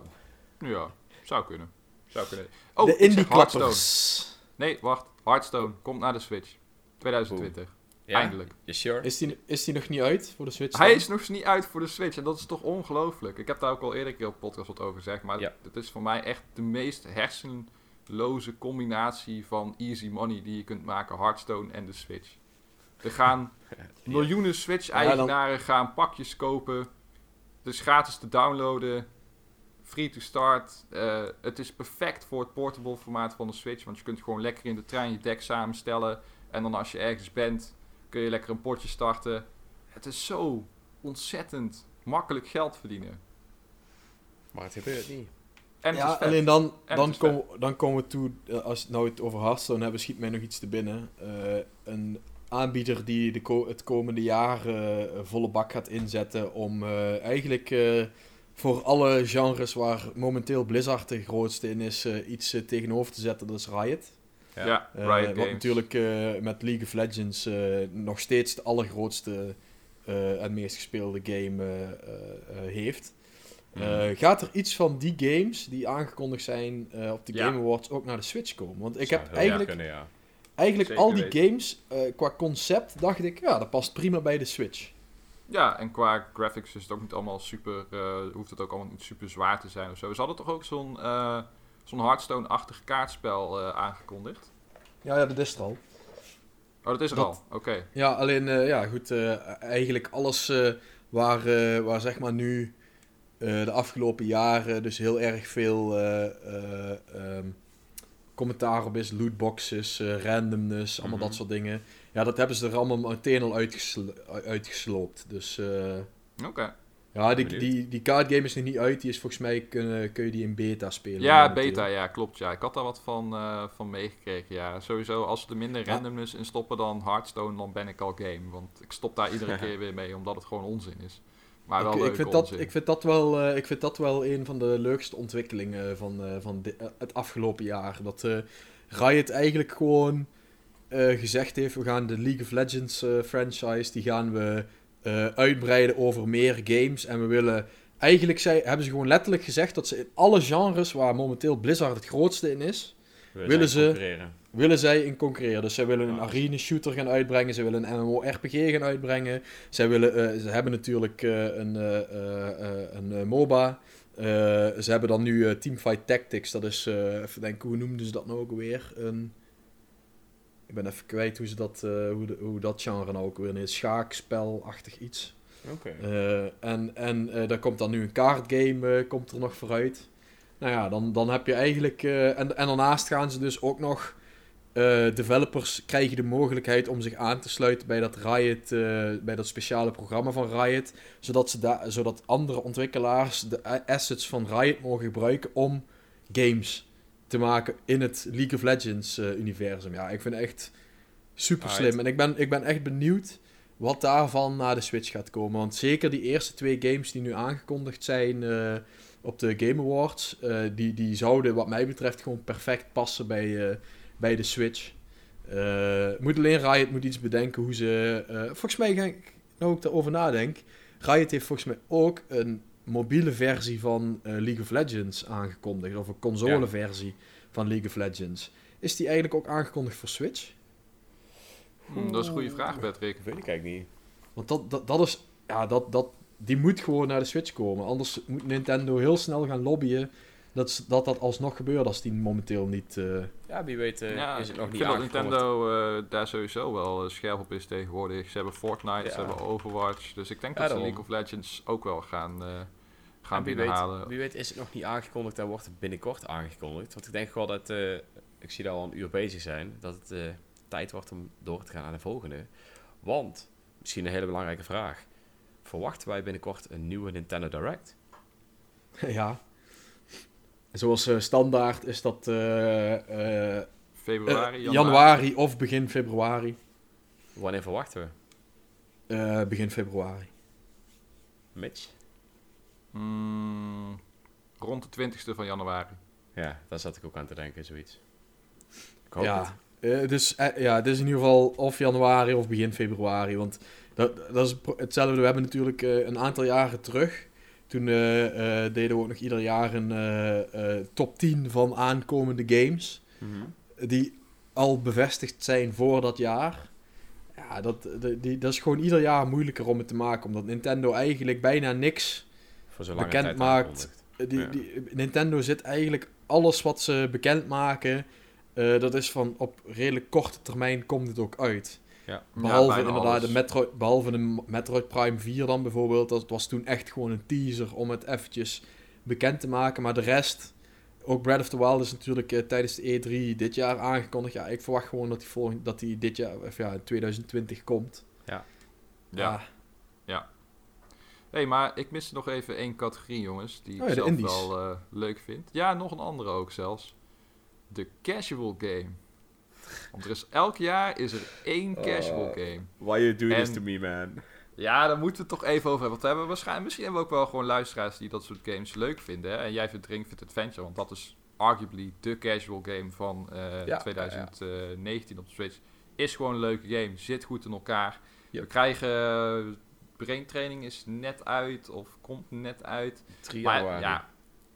Ja, zou kunnen. Zou kunnen. Oh, de indie Hearthstone. klappers. Nee, wacht. Hearthstone komt naar de Switch. 2020. Ja? Eindelijk. Sure? Is die, is die nog niet uit voor de Switch? Hij is nog eens niet uit voor de Switch en dat is toch ongelooflijk. Ik heb daar ook al eerder een keer op podcast wat over gezegd, maar Ja. het is voor mij echt de meest hersenloze combinatie van easy money die je kunt maken, Hearthstone en de Switch. Er gaan miljoenen Switch-eigenaren gaan pakjes kopen, het is gratis te downloaden, free to start. Eh, het is perfect voor het portable formaat van de Switch, want je kunt gewoon lekker in de trein je deck samenstellen en dan als je ergens bent kun je lekker een potje starten. Het is zo ontzettend makkelijk geld verdienen. Maar het gebeurt niet. En ja, alleen dan, dan, komen, dan komen we toe, eh, als we nou het over Hearthstone hebben, schiet mij nog iets te binnen. Eh, een aanbieder die de ko- het komende jaar eh, volle bak gaat inzetten om eh, eigenlijk eh, voor alle genres waar momenteel Blizzard de grootste in is, iets tegenover te zetten, dat is Riot. Ja. Eh, wat natuurlijk eh, met League of Legends eh, nog steeds de allergrootste eh, en meest gespeelde game eh, eh, eh, heeft. Mhm. Eh, gaat er iets van die games die aangekondigd zijn eh, op de Ja. Game Awards ook naar de Switch komen? Want ik Zou heb eigenlijk, kunnen, ja. eigenlijk Zeker al die weten. games eh, qua concept dacht ik, ja, dat past prima bij de Switch. Ja, en qua graphics is het ook niet allemaal super, eh, hoeft het ook allemaal niet super zwaar te zijn of zo. Ze hadden toch ook zo'n eh, zo'n Hearthstone-achtig kaartspel eh, aangekondigd? Ja, ja, dat is er al. Oh, dat is er Dat- al. Oké. Ja, alleen, eh, ja, goed, eh, eigenlijk alles waar, waar zeg maar nu de afgelopen jaren dus heel erg veel ehm, commentaar op is, lootboxes, randomness, allemaal Mhm. dat soort dingen. Ja, dat hebben ze er allemaal meteen al uitgeslo- uitgesloopt. Dus Oké. Ja, die, Benieuwd. die, die kaartgame is nog niet uit. Die is volgens mij, kun, kun je die in beta spelen. Ja, beta, ja, klopt. Ja. Ik had daar wat van, eh, van meegekregen. Ja. Sowieso, als ze er minder Ja. randomness in stoppen dan Hearthstone, dan ben ik al game. Want ik stop daar iedere keer weer mee, omdat het gewoon onzin is. Maar wel ik, ik, vind dat, ik, vind dat wel, eh, ik vind dat wel een van de leukste ontwikkelingen van, eh, van eh, het afgelopen jaar. Dat eh, Riot eigenlijk gewoon eh, gezegd heeft, we gaan de League of Legends eh, franchise, die gaan we eh, uitbreiden over meer games. En we willen, eigenlijk zei, hebben ze gewoon letterlijk gezegd dat ze in alle genres waar momenteel Blizzard het grootste in is, Willen ze- concurreren. willen zij in concurreren. Dus zij willen een Ja. arena shooter gaan uitbrengen. Ze willen een MMORPG gaan uitbrengen. Zij willen, eh, ze hebben natuurlijk eh, een, een MOBA. Ze hebben dan nu Teamfight Tactics. Dat is, even denken, hoe noemden ze dat nou ook weer? Een... Ik ben even kwijt hoe, ze dat, eh, hoe, de- hoe dat genre nou ook weer is. Schaakspelachtig iets. Oké. Eh, en en eh, daar komt dan nu een kaartgame komt er nog vooruit. Nou ja, dan, dan heb je eigenlijk... en, en daarnaast gaan ze dus ook nog... developers krijgen de mogelijkheid om zich aan te sluiten bij dat Riot, bij dat speciale programma van Riot, zodat, ze da zodat andere ontwikkelaars de assets van Riot mogen gebruiken om games te maken in het League of Legends eh, universum. Ja, ik vind het echt super slim. En ik ben, ik ben echt benieuwd wat daarvan naar de Switch gaat komen. Want zeker die eerste twee games die nu aangekondigd zijn eh, op de Game Awards, eh, die, die zouden wat mij betreft gewoon perfect passen bij, bij de Switch. Moet alleen Riot moet iets bedenken hoe ze... volgens mij, ga ik, nou ik erover nadenk, Riot heeft volgens mij ook een mobiele versie van eh, League of Legends aangekondigd. Of een console versie van League of Legends. Is die eigenlijk ook aangekondigd voor Switch? Hm, dat is een goede vraag, Patrick. Dat weet ik eigenlijk niet. Want dat, dat, dat is... Ja, dat, dat, die moet gewoon naar de Switch komen. Anders moet Nintendo heel snel gaan lobbyen dat dat, dat alsnog gebeurt als die momenteel niet... eh, Ja, wie weet eh, ja, is het nog ik niet vind dat. Nintendo eh, daar sowieso wel scherp op is tegenwoordig. Ze hebben Fortnite, Ja. ze hebben Overwatch. Dus ik denk Ja, dat ze. League of Legends ook wel gaan, eh, gaan wie binnenhalen. weet, wie weet is het nog niet aangekondigd en wordt het binnenkort aangekondigd. Want ik denk wel dat, eh, ik zie daar al een uur bezig zijn, dat het eh, tijd wordt om door te gaan aan de volgende. Want, misschien een hele belangrijke vraag. Verwachten wij binnenkort een nieuwe Nintendo Direct? ja. Zoals eh, standaard is dat eh, eh, Februari, januari. januari of begin februari. Wanneer verwachten we? Eh, begin februari. Mitch? Mm, rond de 20ste van januari. Ja, daar zat ik ook aan te denken, zoiets. Ik hoop ja. het. Eh, dus eh, ja, het is in ieder geval of januari of begin februari. Want dat, dat is hetzelfde. We hebben natuurlijk eh, een aantal jaren terug. Toen eh, eh, deden we ook nog ieder jaar een eh, eh, top 10 van aankomende games. Mhm. Die al bevestigd zijn voor dat jaar. Ja, dat, die, dat is gewoon ieder jaar moeilijker om het te maken. Omdat Nintendo eigenlijk bijna niks Voor Bekend tijd maakt. Eh, Die, Ja. die, Nintendo zit eigenlijk alles wat ze bekendmaken. eh dat is van op redelijk korte termijn komt het ook uit. Ja. Behalve inderdaad alles. de Metroid, behalve de Metroid Prime 4 dan bijvoorbeeld. Dat was toen echt gewoon een teaser om het eventjes bekend te maken. Maar de rest, ook Breath of the Wild is natuurlijk eh, tijdens de E3 dit jaar aangekondigd. Ja, ik verwacht gewoon dat die, volgend, dat die dit jaar, of ja, in 2020 komt. Ja. Ja, hey, maar ik mis nog even één categorie, jongens. Die ik Oh de zelf indies. wel eh, leuk vind. Ja, nog een andere ook zelfs. De casual game. Want er is elk jaar is er één casual Oh. game. Why you do this to me, man? Ja, daar moeten we het toch even over hebben. Want we hebben waarschijnlijk, misschien hebben we ook wel gewoon luisteraars die dat soort games leuk vinden. Hè? En jij vindt Ring Fit Adventure, want dat is arguably de casual game van eh, Ja, 2019 op de Switch. Is gewoon een leuke game, zit goed in elkaar. Yep. We krijgen uh, brain training is net uit of komt net uit. 3 Maar, ja,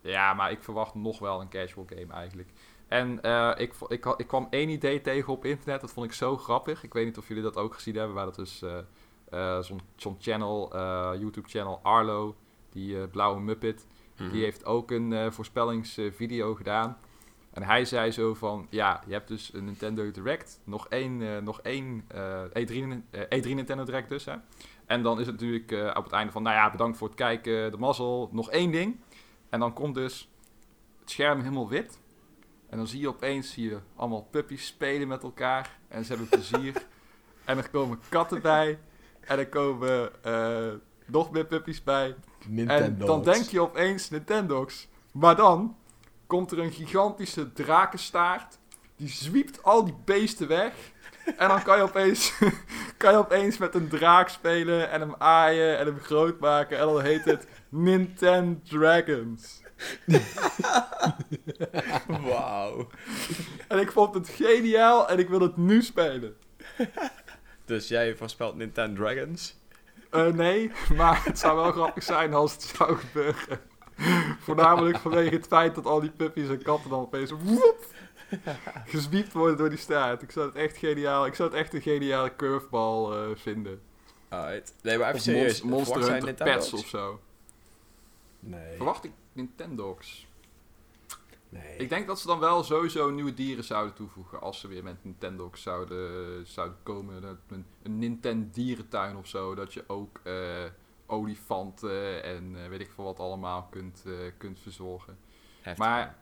ja, maar ik verwacht nog wel een casual game eigenlijk. En eh, ik, ik, ik kwam één idee tegen op internet, dat vond ik zo grappig. Ik weet niet of jullie dat ook gezien hebben, waar dat dus eh, zo'n channel, eh, YouTube channel Arlo, die blauwe Muppet, Mhm. die heeft ook een voorspellingsvideo gedaan. En hij zei zo van, ja, je hebt dus een Nintendo Direct, nog één, nog één eh, E3, Nin- eh, E3 Nintendo Direct dus, hè. En dan is het natuurlijk eh, op het einde van, nou ja, bedankt voor het kijken, de mazzel, nog één ding. En dan komt dus het scherm helemaal wit. En dan zie je opeens zie je allemaal puppies spelen met elkaar. En ze hebben plezier. en er komen katten bij. En er komen eh, nog meer puppies bij. En dan denk je opeens Nintendo's. Maar dan komt er een gigantische drakenstaart. Die zwiept al die beesten weg. En dan kan je opeens, kan je opeens met een draak spelen en hem aaien en hem groot maken. En dan heet het Nintendo Dragons. Wauw. En ik vond het geniaal en ik wil het nu spelen. Dus jij voorspelt Nintendo Dragons? Eh, nee, maar het zou wel grappig zijn als het zou gebeuren. Voornamelijk vanwege het feit dat al die puppies en katten dan opeens woep, gezwiept worden door die staart. Ik zou het echt geniaal, ik zou het echt een geniale curveball eh, vinden. Alright. Nee, maar even Of serieus. Monster, Hunter? Pets of zo. Nee. Verwacht ik Nintendo's? nee. Ik denk dat ze dan wel sowieso nieuwe dieren zouden toevoegen als ze weer met Nintendo's zouden, zouden komen. Dat Een, een Nintendo dierentuin of zo, dat je ook eh, olifanten en eh, weet ik veel wat allemaal kunt, eh, kunt verzorgen. Heftig. Maar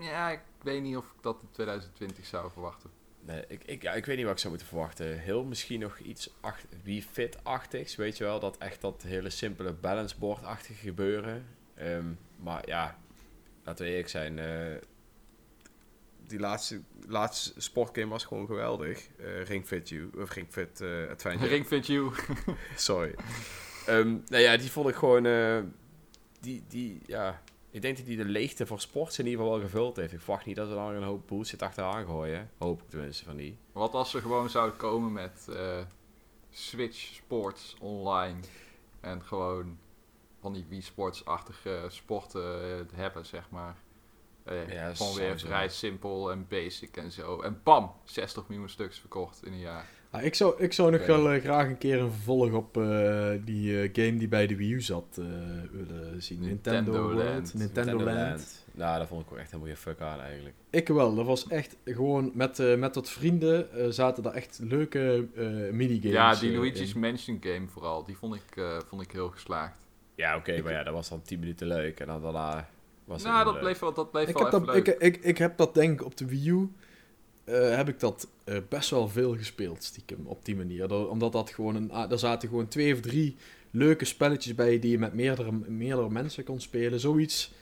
ja, ik weet niet of ik dat in 2020 zou verwachten. Nee, ik, ik, ja, ik weet niet wat ik zou moeten verwachten. Heel misschien nog iets acht, Wii Fit-achtigs, weet je wel. Dat echt dat hele simpele balanceboard-achtige gebeuren. Ehm, maar ja, laten we eerlijk zijn. eh, die laatste, laatste sportgame was gewoon geweldig. Eh, Ring Fit U, of Ring Fit eh, Adventure. Ring Fit You. Sorry. Ehm nou ja, die vond ik gewoon... die, die, ja... Ik denk dat die de leegte voor sports in ieder geval wel gevuld heeft. Ik verwacht niet dat ze dan een hoop bullshit achteraan gooien. Hoop ik tenminste van die. Wat als ze gewoon zouden komen met eh, Switch Sports online en gewoon van die Wii Sports-achtige sporten eh, hebben, zeg maar. Eh, Ja, gewoon weer vrij simpel en basic en zo. En bam, 60 miljoen stuks verkocht in een jaar. Ah, ik, zou, ik zou nog wel eh, graag een keer een vervolg op eh, die eh, game die bij de Wii U zat eh, willen zien. Nintendo, Nintendo Land. Nintendo, Land. Nou, dat vond ik ook echt helemaal geen fuck aan eigenlijk. Ik wel. Dat was echt gewoon met, eh, met wat vrienden eh, zaten daar echt leuke eh, minigames ja, die Luigi's in. Mansion game vooral, die vond ik, eh, vond ik heel geslaagd. Ja, oké, maar ja, dat was dan 10 minuten leuk. En dan daarna was het nou, dat bleef wel, dat bleef Ik wel heb, even dat, leuk. ik, ik, ik heb dat denk ik op de Wii U eh, heb ik dat eh, best wel veel gespeeld, stiekem, op die manier. Dat- omdat dat gewoon een, ah, er zaten gewoon twee of drie leuke spelletjes bij die je met meerdere, meerdere mensen kon spelen. Zoiets.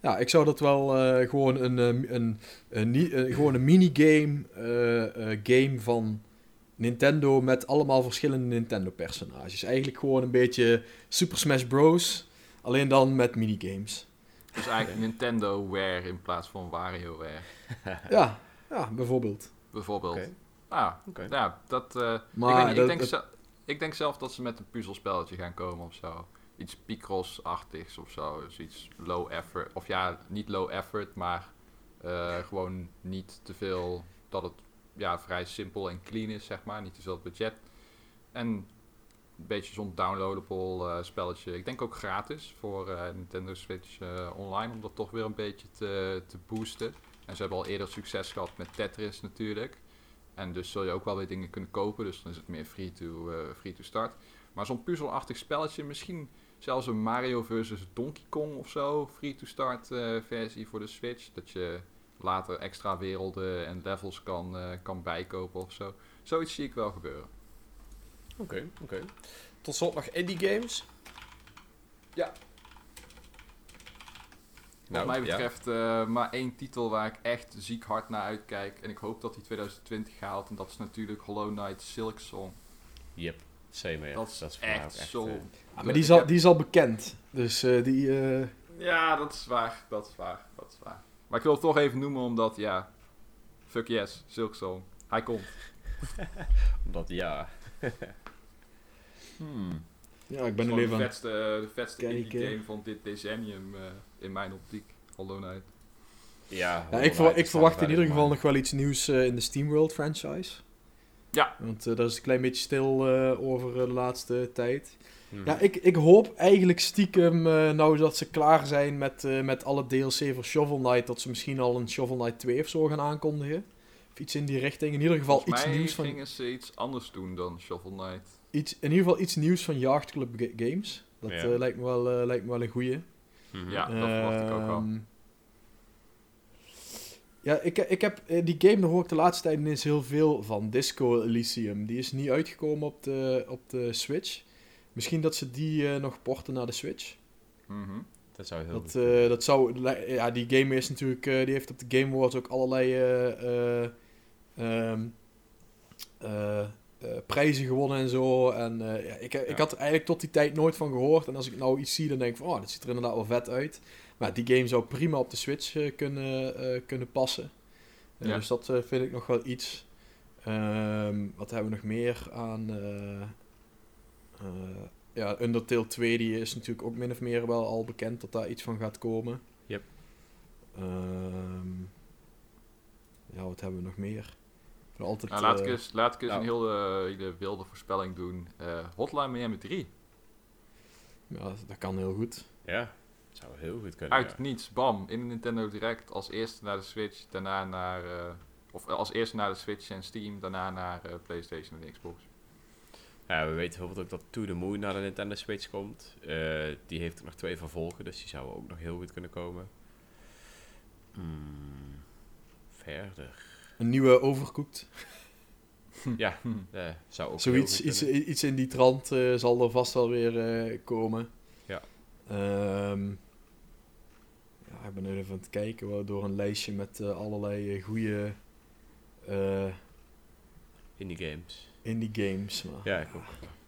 Ja, ik zou dat wel eh, gewoon een, een, een, eh, gewoon een minigame game van Nintendo met allemaal verschillende Nintendo-personages. Eigenlijk gewoon een beetje Super Smash Bros. Alleen dan met minigames. Dus eigenlijk Nintendo Wear in plaats van WarioWare, Ja, ja bijvoorbeeld. bijvoorbeeld. Oké. Ah, Oké. ja, dat... eh, Maar ik, weet dat- ik, denk dat- ze- ik denk zelf dat ze met een puzzelspelletje gaan komen of zo. Iets Picross-achtigs of zo. Dus iets low effort. Of ja, niet low effort, maar eh, gewoon niet te veel. Dat het ja, vrij simpel en clean is, zeg maar. Niet te veel budget. En een beetje zo'n downloadable eh, spelletje. Ik denk ook gratis voor eh, Nintendo Switch eh, online. Om dat toch weer een beetje te, te boosten. En ze hebben al eerder succes gehad met Tetris natuurlijk. En dus zul je ook wel weer dingen kunnen kopen. Dus dan is het meer free to, eh, free to start. Maar zo'n puzzelachtig spelletje, misschien zelfs een Mario versus Donkey Kong of zo. Free to start eh, versie voor de Switch. Dat je later extra werelden en levels kan, eh, kan bijkopen of zo. Zoiets zie ik wel gebeuren. Oké, oké. Tot slot nog indie games. Ja. Nou, Wat mij ja. betreft eh, maar één titel waar ik echt ziek hard naar uitkijk. En ik hoop dat hij 2020 haalt. En dat is natuurlijk Hollow Knight Silk Song. Yep, same hier. Dat is, mij echt, zo... eh, Ja, maar die is, al, die is al bekend. Dus eh, die... eh, Ja, dat is waar. Dat is waar. Dat is waar. Maar ik wil het toch even noemen omdat, ja... Fuck yes, Silksong. Hij komt. omdat, ja. hmm. ja, ik ben er even de vetste, de vetste indie game van dit decennium eh, in mijn optiek. Hollow Knight. Ja, Ja, ik, ver- ik verwacht in ieder geval nog wel iets nieuws eh, in de SteamWorld franchise. Ja. Want eh, daar is een klein beetje stil eh, over de laatste tijd. Mhm. Ja, ik, ik hoop eigenlijk stiekem, eh, nou dat ze klaar zijn met, eh, met alle DLC voor Shovel Knight, dat ze misschien al een Shovel Knight 2 of zo gaan aankondigen. Of iets in die richting. In ieder geval Volgens iets mij nieuws van... gingen ze iets anders doen dan Shovel Knight. Iets, in ieder geval iets nieuws van Yacht Club Ga- Games. Dat Ja. lijkt, me wel, lijkt me wel een goeie. Ja. dat verwacht ik ook wel. Ehm, Ja, ik, ik heb eh, die game, daar hoor ik de laatste tijd ineens heel veel van. Disco Elysium. Die is niet uitgekomen op de, op de Switch. Misschien dat ze die eh, nog porten naar de Switch. Mhm. Dat zou heel Dat, goed eh, dat zou... Ja, die game is natuurlijk... eh, die heeft op de Game Awards ook allerlei... eh, eh, prijzen gewonnen en zo. En eh, ja, ik, ik had er eigenlijk tot die tijd nooit van gehoord. En als ik nou iets zie, dan denk ik van, oh, dat ziet er inderdaad wel vet uit. Maar die game zou prima op de Switch eh, kunnen, kunnen passen. Ja. Dus dat vind ik nog wel iets. Ehm, wat hebben we nog meer aan... ja, Undertale 2 die is natuurlijk ook min of meer wel al bekend dat daar iets van gaat komen. Yep. Ehm, ja, wat hebben we nog meer? Altijd, Nou, laat, ik eh, eens, laat ik eens nou. een hele, hele wilde voorspelling doen. Eh, Hotline Miami 3. ja, dat kan heel goed. Ja, zou heel goed kunnen. Uit ja. niets, bam, in de Nintendo Direct. Als eerste naar de Switch, daarna naar... eh, of eh, als eerste naar de Switch en Steam, daarna naar eh, PlayStation en Xbox. Ja, we weten bijvoorbeeld ook dat To The Moon naar de Nintendo Switch komt. Eh, die heeft ook nog twee vervolgen, dus die zouden ook nog heel goed kunnen komen. Hmm, verder. Een nieuwe Overcooked. Ja, eh, zou ook Zoiets, iets, iets in die trant eh, zal er vast wel weer eh, komen. Ja. Ehm, ja, ik ben nu even aan het kijken wel, door een lijstje met eh, allerlei uh, goede Indie games. indie games. Maar, Ja, ik ook.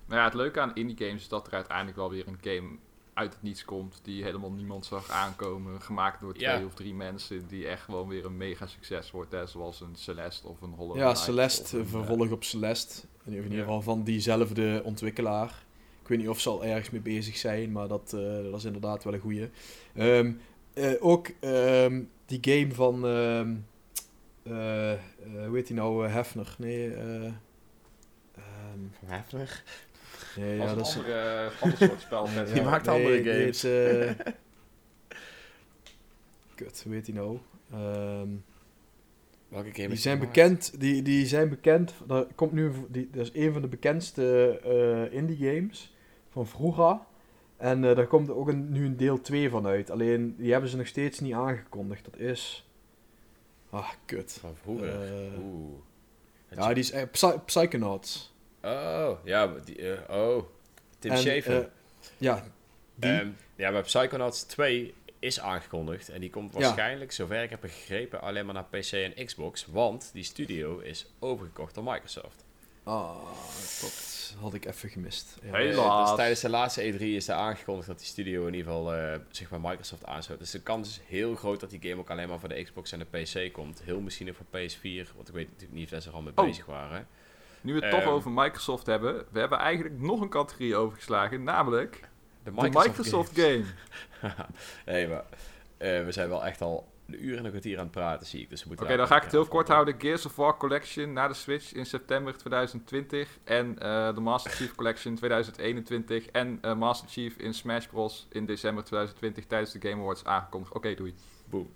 Maar ja, het leuke aan indie games is dat er uiteindelijk wel weer een game uit het niets komt die helemaal niemand zag aankomen. Gemaakt door twee Ja. of drie mensen die echt gewoon weer een mega succes wordt. Hè? Zoals een Celeste of een Hollow Ja, Celeste, een, een eh, vervolg op Celeste. In ieder Ja. geval van diezelfde ontwikkelaar. Ik weet niet of ze al ergens mee bezig zijn, maar dat, eh, dat is inderdaad wel een goeie. Ehm, eh, ook ehm, die game van, ehm, eh, eh, hoe heet die nou, Hefner? Nee, eh, ehm, Van Hefner. Nee, als ja, een dat is... andere, ander soort spel. Nee. Die ja, maakt nee, andere games. is, eh, Kut, hoe heet die nou? Ehm, Welke game Die zijn gemaakt? bekend, die, die zijn bekend, dat komt nu, die, dat is een van de bekendste eh, indie games van vroeger. En eh, daar komt ook een, nu een deel 2 van uit. Alleen, die hebben ze nog steeds niet aangekondigd. Dat is... Ah, kut. Van vroeger. Eh, Oeh. Ja, die is eh, Psy- Psychonauts. Oh, ja, die, eh, oh. Tim En, Schafer. eh, ja, die... Ehm, ja, maar Psychonauts 2 is aangekondigd. En die komt Ja. waarschijnlijk, zover ik heb begrepen, alleen maar naar PC en Xbox. Want die studio is overgekocht door Microsoft. ah, dat had ik even gemist. Ja. Eh, Helaas. dus tijdens de laatste E3 is er aangekondigd dat die studio in ieder geval eh, zich bij Microsoft aansluit. Dus de kans is heel groot dat die game ook alleen maar voor de Xbox en de PC komt. Heel misschien ook voor PS4, want ik weet natuurlijk niet of ze er al mee Oh. bezig waren. Nu we het Ehm. toch over Microsoft hebben, we hebben eigenlijk nog een categorie overgeslagen, namelijk De de Microsoft. Game. nee, maar eh, we zijn wel echt al een uur en een kwartier aan het praten, zie ik. Dus we Oké, dan ga ik het heel kort houden. Gears of War Collection naar de Switch in september 2020. En eh, de Master Chief Collection 2021. En eh, Master Chief in Smash Bros. in december 2020 tijdens de Game Awards aangekondigd. Oké, doei. Boom.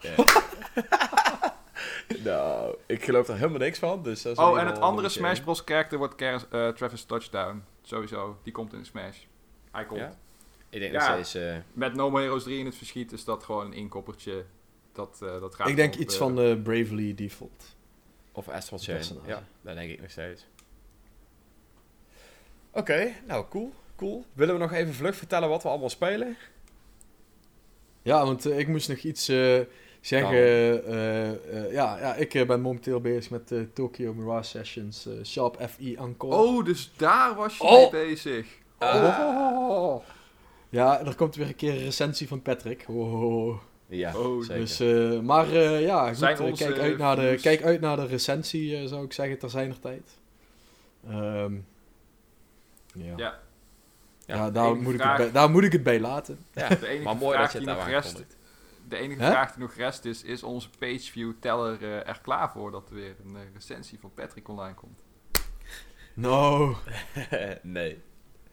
nou, ik geloof er helemaal niks van. Dus dat is Oh, en het andere Smash Bros. karakter wordt eh, Travis Touchdown. Sowieso, die komt in Smash. Hij komt. Ja? Ik denk Ja. nog steeds... eh, Met No More Heroes 3 in het verschiet is dat gewoon een inkoppertje. Dat, eh, dat gaat ik denk op, iets van de Bravely Default. of Astral Chain. personage. Ja, dat denk ik nog steeds. Oké, nou cool. Cool. Willen we nog even vlug vertellen wat we allemaal spelen? Ja, want ik moest nog iets eh, zeggen. Eh, ja, ja, ik eh, ben momenteel bezig met de Tokyo Mirage Sessions Sharp FE Encore. Oh, dus daar was je Oh. mee bezig. Ah. Oh. Ja, er komt weer een keer een recensie van Patrick. Oh. Ja, Oh, zeker. Dus, eh, maar eh, ja, goed, onze kijk, uit naar de, kijk uit naar de recensie, eh, zou ik zeggen, ter zijner tijd. Ehm, ja. Ja. Ja, daar, moet ik vraag- het bij, daar moet ik het bij laten. ja, De enige maar mooi vraag dat je het daar aankondigt. De enige vraag die nog rest is, is onze pageview teller eh, er klaar voor dat er weer een eh, recensie van Patrick online komt? No. nee,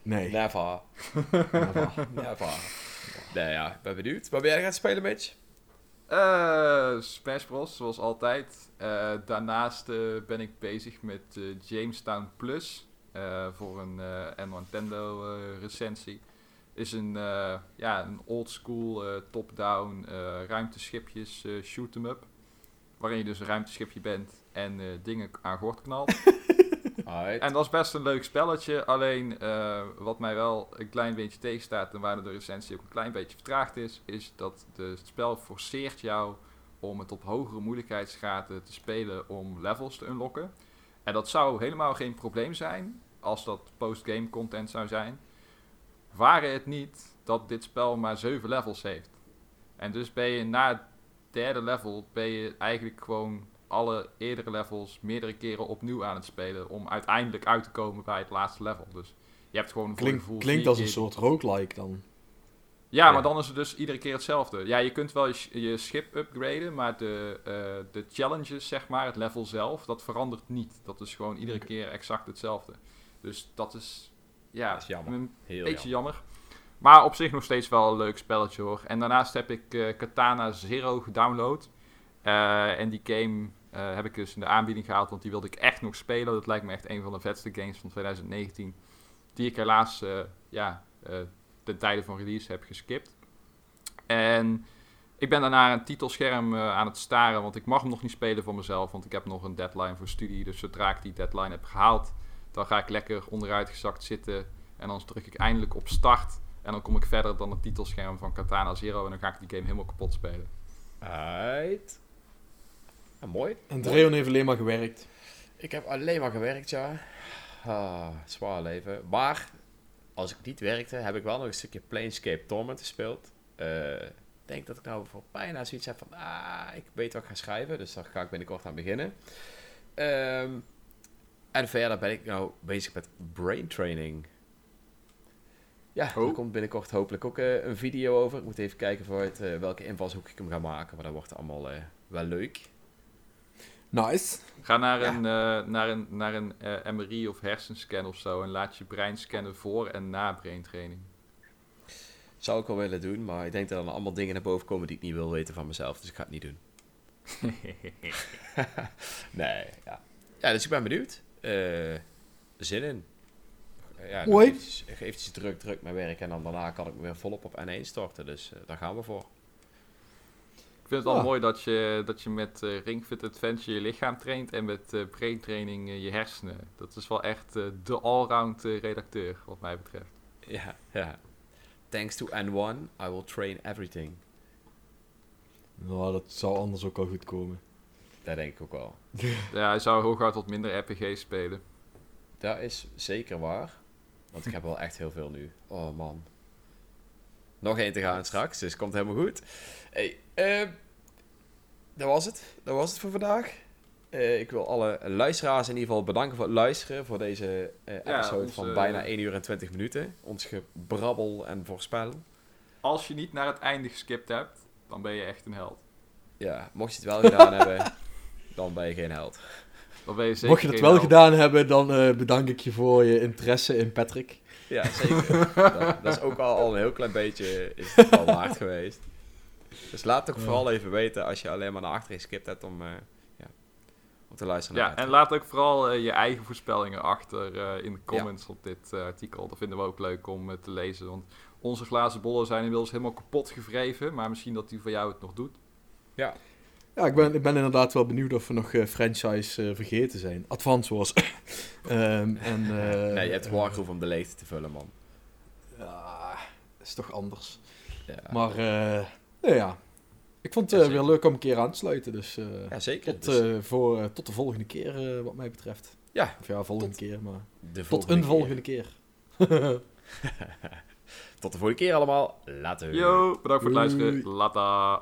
Nee. never. never. Nee, ja, ik ben benieuwd. Waar ben jij gaat spelen, Mitch? Eh, Smash Bros, zoals altijd. Eh, daarnaast eh, ben ik bezig met Jamestown Plus eh, voor een eh Nintendo eh, recensie. Is een, eh, ja, een old school eh, top-down eh, ruimteschipjes eh, shoot 'em up. Waarin je dus een ruimteschipje bent en dingen aan gort knalt. En dat is best een leuk spelletje. Alleen wat mij wel een klein beetje tegenstaat en waardoor de recensie ook een klein beetje vertraagd is, is dat de- het spel forceert jou om het op hogere moeilijkheidsgraden te spelen om levels te unlocken. En dat zou helemaal geen probleem zijn als dat postgame content zou zijn. Waren het niet dat dit spel maar 7 levels heeft. En dus ben je na het derde level ben je eigenlijk gewoon alle eerdere levels meerdere keren opnieuw aan het spelen om uiteindelijk uit te komen bij het laatste level. Dus je hebt gewoon je Klink, gevoel klinkt als een soort roguelike dan. Ja, Ja. maar dan is het dus iedere keer hetzelfde. Ja, je kunt wel je, sch- je schip upgraden, maar de, eh, de challenges, zeg maar, het level zelf, dat verandert niet. Dat is gewoon iedere keer exact hetzelfde. Dus dat is, ja, Dat is jammer. een Heel beetje jammer. jammer. Maar op zich nog steeds wel een leuk spelletje hoor. En daarnaast heb ik eh, Katana Zero gedownload. Eh, en die game eh, heb ik dus in de aanbieding gehaald, want die wilde ik echt nog spelen. Dat lijkt me echt een van de vetste games van 2019. Die ik helaas ja, ten tijde van release heb geskipt. En ik ben daarna een titelscherm aan het staren, want ik mag hem nog niet spelen voor mezelf, want ik heb nog een deadline voor studie. Dus zodra ik die deadline heb gehaald, dan ga ik lekker onderuit gezakt zitten en dan druk ik eindelijk op start. En dan kom ik verder dan het titelscherm van Katana Zero en dan ga ik die game helemaal kapot spelen. Uit. Ja, mooi. En Dreon heeft alleen maar gewerkt. Ik heb alleen maar gewerkt, ja. Ah, zwaar leven. Maar als ik niet werkte, heb ik wel nog een stukje Planescape Torment gespeeld. Eh, Ik denk dat ik nou voor bijna zoiets heb van, ah, ik weet wat ik ga schrijven. Dus daar ga ik binnenkort aan beginnen. Ehm, en verder ben ik nou bezig met brain training. Ja, Oh. er komt binnenkort hopelijk ook eh, een video over. Ik moet even kijken voor het, eh, welke invalshoek ik hem ga maken. Maar dat wordt allemaal eh, wel leuk. Nice. Ga naar Ja. een, eh, naar een, naar een eh, MRI of hersenscan of zo en laat je brein scannen voor en na braintraining. Zou ik wel willen doen, maar ik denk dat er dan allemaal dingen naar boven komen die ik niet wil weten van mezelf. Dus ik ga het niet doen. nee, ja. Ja, dus ik ben benieuwd. Eh, zin in. Ja, Mooi. eventjes, eventjes druk, druk mijn werk. En dan daarna kan ik me weer volop op N1 storten. Dus eh, daar gaan we voor. Ik vind het wel Ja. mooi dat je, dat je met eh, Ring Fit Adventure je lichaam traint en met eh braintraining eh, je hersenen. Dat is wel echt eh, de allround eh, redacteur, wat mij betreft. Ja, ja. Thanks to N1, I will train everything. Nou, dat zou anders ook wel goed komen. Dat denk ik ook wel. Ja, hij zou hooguit wat minder RPG spelen. Dat is zeker waar. Want ik heb wel echt heel veel nu. Oh man. Nog één te gaan straks, dus komt helemaal goed. Hey, eh, dat was het. Dat was het voor vandaag. Eh, ik wil alle luisteraars in ieder geval bedanken voor het luisteren. Voor deze eh, Ja, episode onze- van bijna 1 uur en 20 minuten. Ons gebrabbel en voorspel. Als je niet naar het einde geskipt hebt, dan ben je echt een held. Ja, mocht je het wel gedaan hebben, dan ben je geen held. Dan ben je zeker Mocht je dat wel held. gedaan hebben, dan eh, bedank ik je voor je interesse in Patrick. Ja, zeker. dat, dat is ook al, al een heel klein beetje is het wel waard geweest. Dus laat ook Ja. vooral even weten als je alleen maar naar achteren geskipt hebt om, eh, ja, om te luisteren naar Ja, en laat ook vooral eh, je eigen voorspellingen achter eh, in de comments op dit artikel. Dat vinden we ook leuk om te lezen. Want onze glazen bollen zijn inmiddels helemaal kapot gevreven. Maar misschien dat die voor jou het nog doet. Ja, Ja, ik ben, ik ben inderdaad wel benieuwd of we nog eh, franchise eh, vergeten zijn. Advance Wars. Ehm, en, eh, nee, je hebt Wargroove om de leegte te vullen, man. Ja, is toch anders. Ja, Maar, ja. Ik vond het Ja, weer leuk om een keer aan te sluiten. Dus eh, ja zeker. tot, Dus, eh, voor, tot de volgende keer, eh, wat mij betreft. ja, Of ja, volgende tot keer, maar... de Tot volgende een keer. volgende keer. Tot de volgende keer allemaal. Later. Yo, bedankt voor het Doei. luisteren. Later.